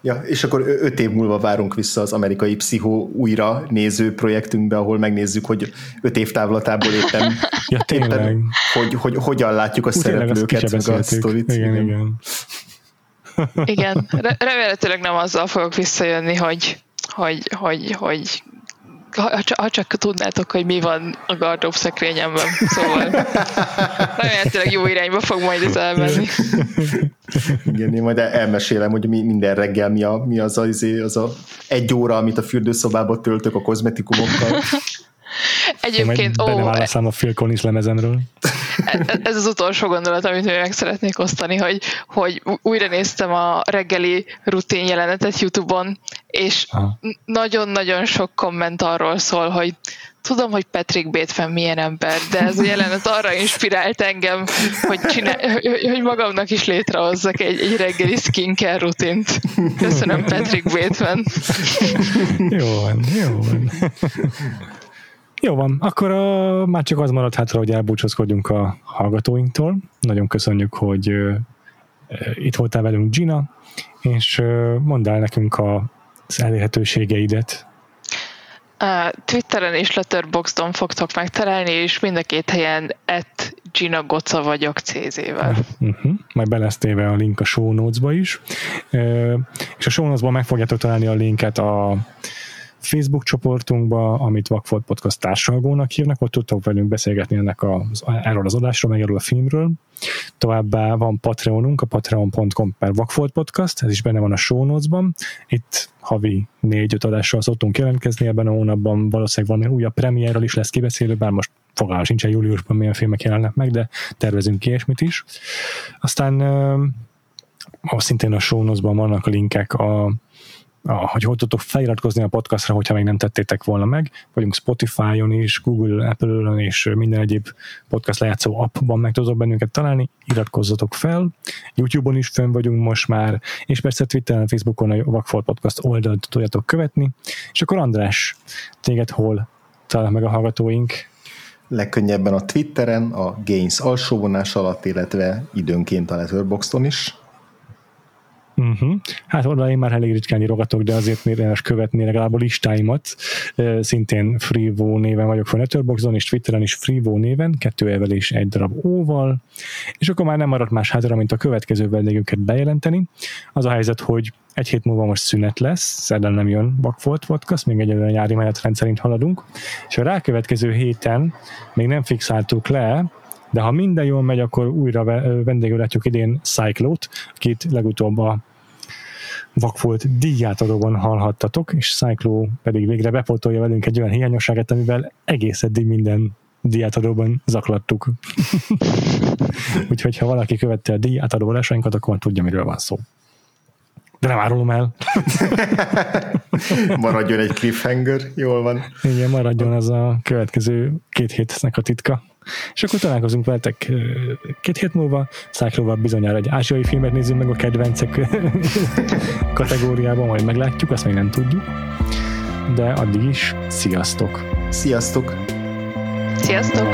Ja, és akkor öt év múlva várunk vissza az amerikai pszichó újra néző projektünkbe, ahol megnézzük, hogy öt év távlatából éppen, *laughs* ja, éppen hogy, hogy, hogyan látjuk a Úgy szereplőket, meg a sztorit. Igen, igen. igen. Igen, remélhetőleg nem azzal fogok visszajönni, hogy, hogy, hogy, hogy ha, ha csak tudnátok, hogy mi van a gardrób szekrényemben. Szóval remélhetőleg jó irányba fog majd ez elmenni. Igen, én majd elmesélem, hogy mi, minden reggel mi, a, mi az, az, az a egy óra, amit a fürdőszobába töltök a kozmetikumokkal. Egyébként, ó... Oh, a Phil Collins lemezemről. Ez az utolsó gondolat, amit még meg szeretnék osztani, hogy, hogy újra néztem a reggeli rutin jelenetet YouTube-on, és nagyon-nagyon sok komment arról szól, hogy tudom, hogy Patrick Bateman milyen ember, de ez a jelenet arra inspirált engem, hogy, csinál, hogy magamnak is létrehozzak egy, egy reggeli skincare rutint. Köszönöm, Patrick Bateman. Jó van, jó van. Jó van, akkor a, már csak az maradt hátra, hogy elbúcsúzkodjunk a hallgatóinktól. Nagyon köszönjük, hogy uh, itt voltál velünk Gina, és uh, mondd el nekünk a, az elérhetőségeidet. Twitteren és Letterboxdon fogtok megtalálni, és mind a két helyen et Gina Goca vagyok CZ-vel. Uh-huh. Majd belesztéve a link a show notes-ba is. Uh, és a show notes-ban meg fogjátok találni a linket a Facebook csoportunkba, amit Vakfolt Podcast társalgónak hívnak, ott tudtok velünk beszélgetni ennek az, erről az adásról, meg erről a filmről. Továbbá van Patreonunk, a patreon.com per Vakfolt Podcast, ez is benne van a show notes-ban. Itt havi négy-öt adással szoktunk jelentkezni, ebben a hónapban valószínűleg van újabb premierről is lesz kibeszélő, bár most fogalmam sincsen júliusban milyen filmek jelennek meg, de tervezünk ilyesmit is. Aztán uh, szintén a show vannak a linkek a hogy hogy tudtok feliratkozni a podcastra, hogyha még nem tettétek volna meg. Vagyunk Spotify-on is, Google, Apple-on és minden egyéb podcast lejátszó appban meg tudok bennünket találni. Iratkozzatok fel. YouTube-on is fönn vagyunk most már, és persze Twitteren, Facebookon a Vagfolt Podcast oldalt tudjátok követni. És akkor András, téged hol talál meg a hallgatóink? Legkönnyebben a Twitteren, a Gains alsóvonás alatt, illetve időnként a Letterboxdon is Uh-huh. Hát oda én már elég ritkán írogatok, de azért érdemes követni legalább a listáimat. Szintén Freevo néven vagyok fel Letterboxdon, és Twitteren is Freevo néven, kettő evel és egy darab óval. És akkor már nem maradt más hátra, mint a következő vendégünket bejelenteni. Az a helyzet, hogy egy hét múlva most szünet lesz, szerdán nem jön Bakfolt Podcast, még egyelőre nyári menetrend szerint haladunk, és a rákövetkező héten még nem fixáltuk le, de ha minden jól megy, akkor újra vendégül látjuk idén Cyclót, akit legutóbb a Vakfolt díjátadóban hallhattatok, és Cyclo pedig végre bepótolja velünk egy olyan hiányosságát, amivel egész eddig minden díjátadóban zaklattuk. *laughs* Úgyhogy ha valaki követte a díj átadólásainkat, akkor tudja, miről van szó. De nem árulom el. *laughs* maradjon egy cliffhanger, jól van. Igen, maradjon az a következő két hétnek a titka. És akkor találkozunk veletek két hét múlva, Szákróval bizonyára egy ázsiai filmet nézzünk meg a kedvencek *laughs* kategóriában, majd meglátjuk, azt még nem tudjuk. De addig is, sziasztok! Sziasztok! Sziasztok!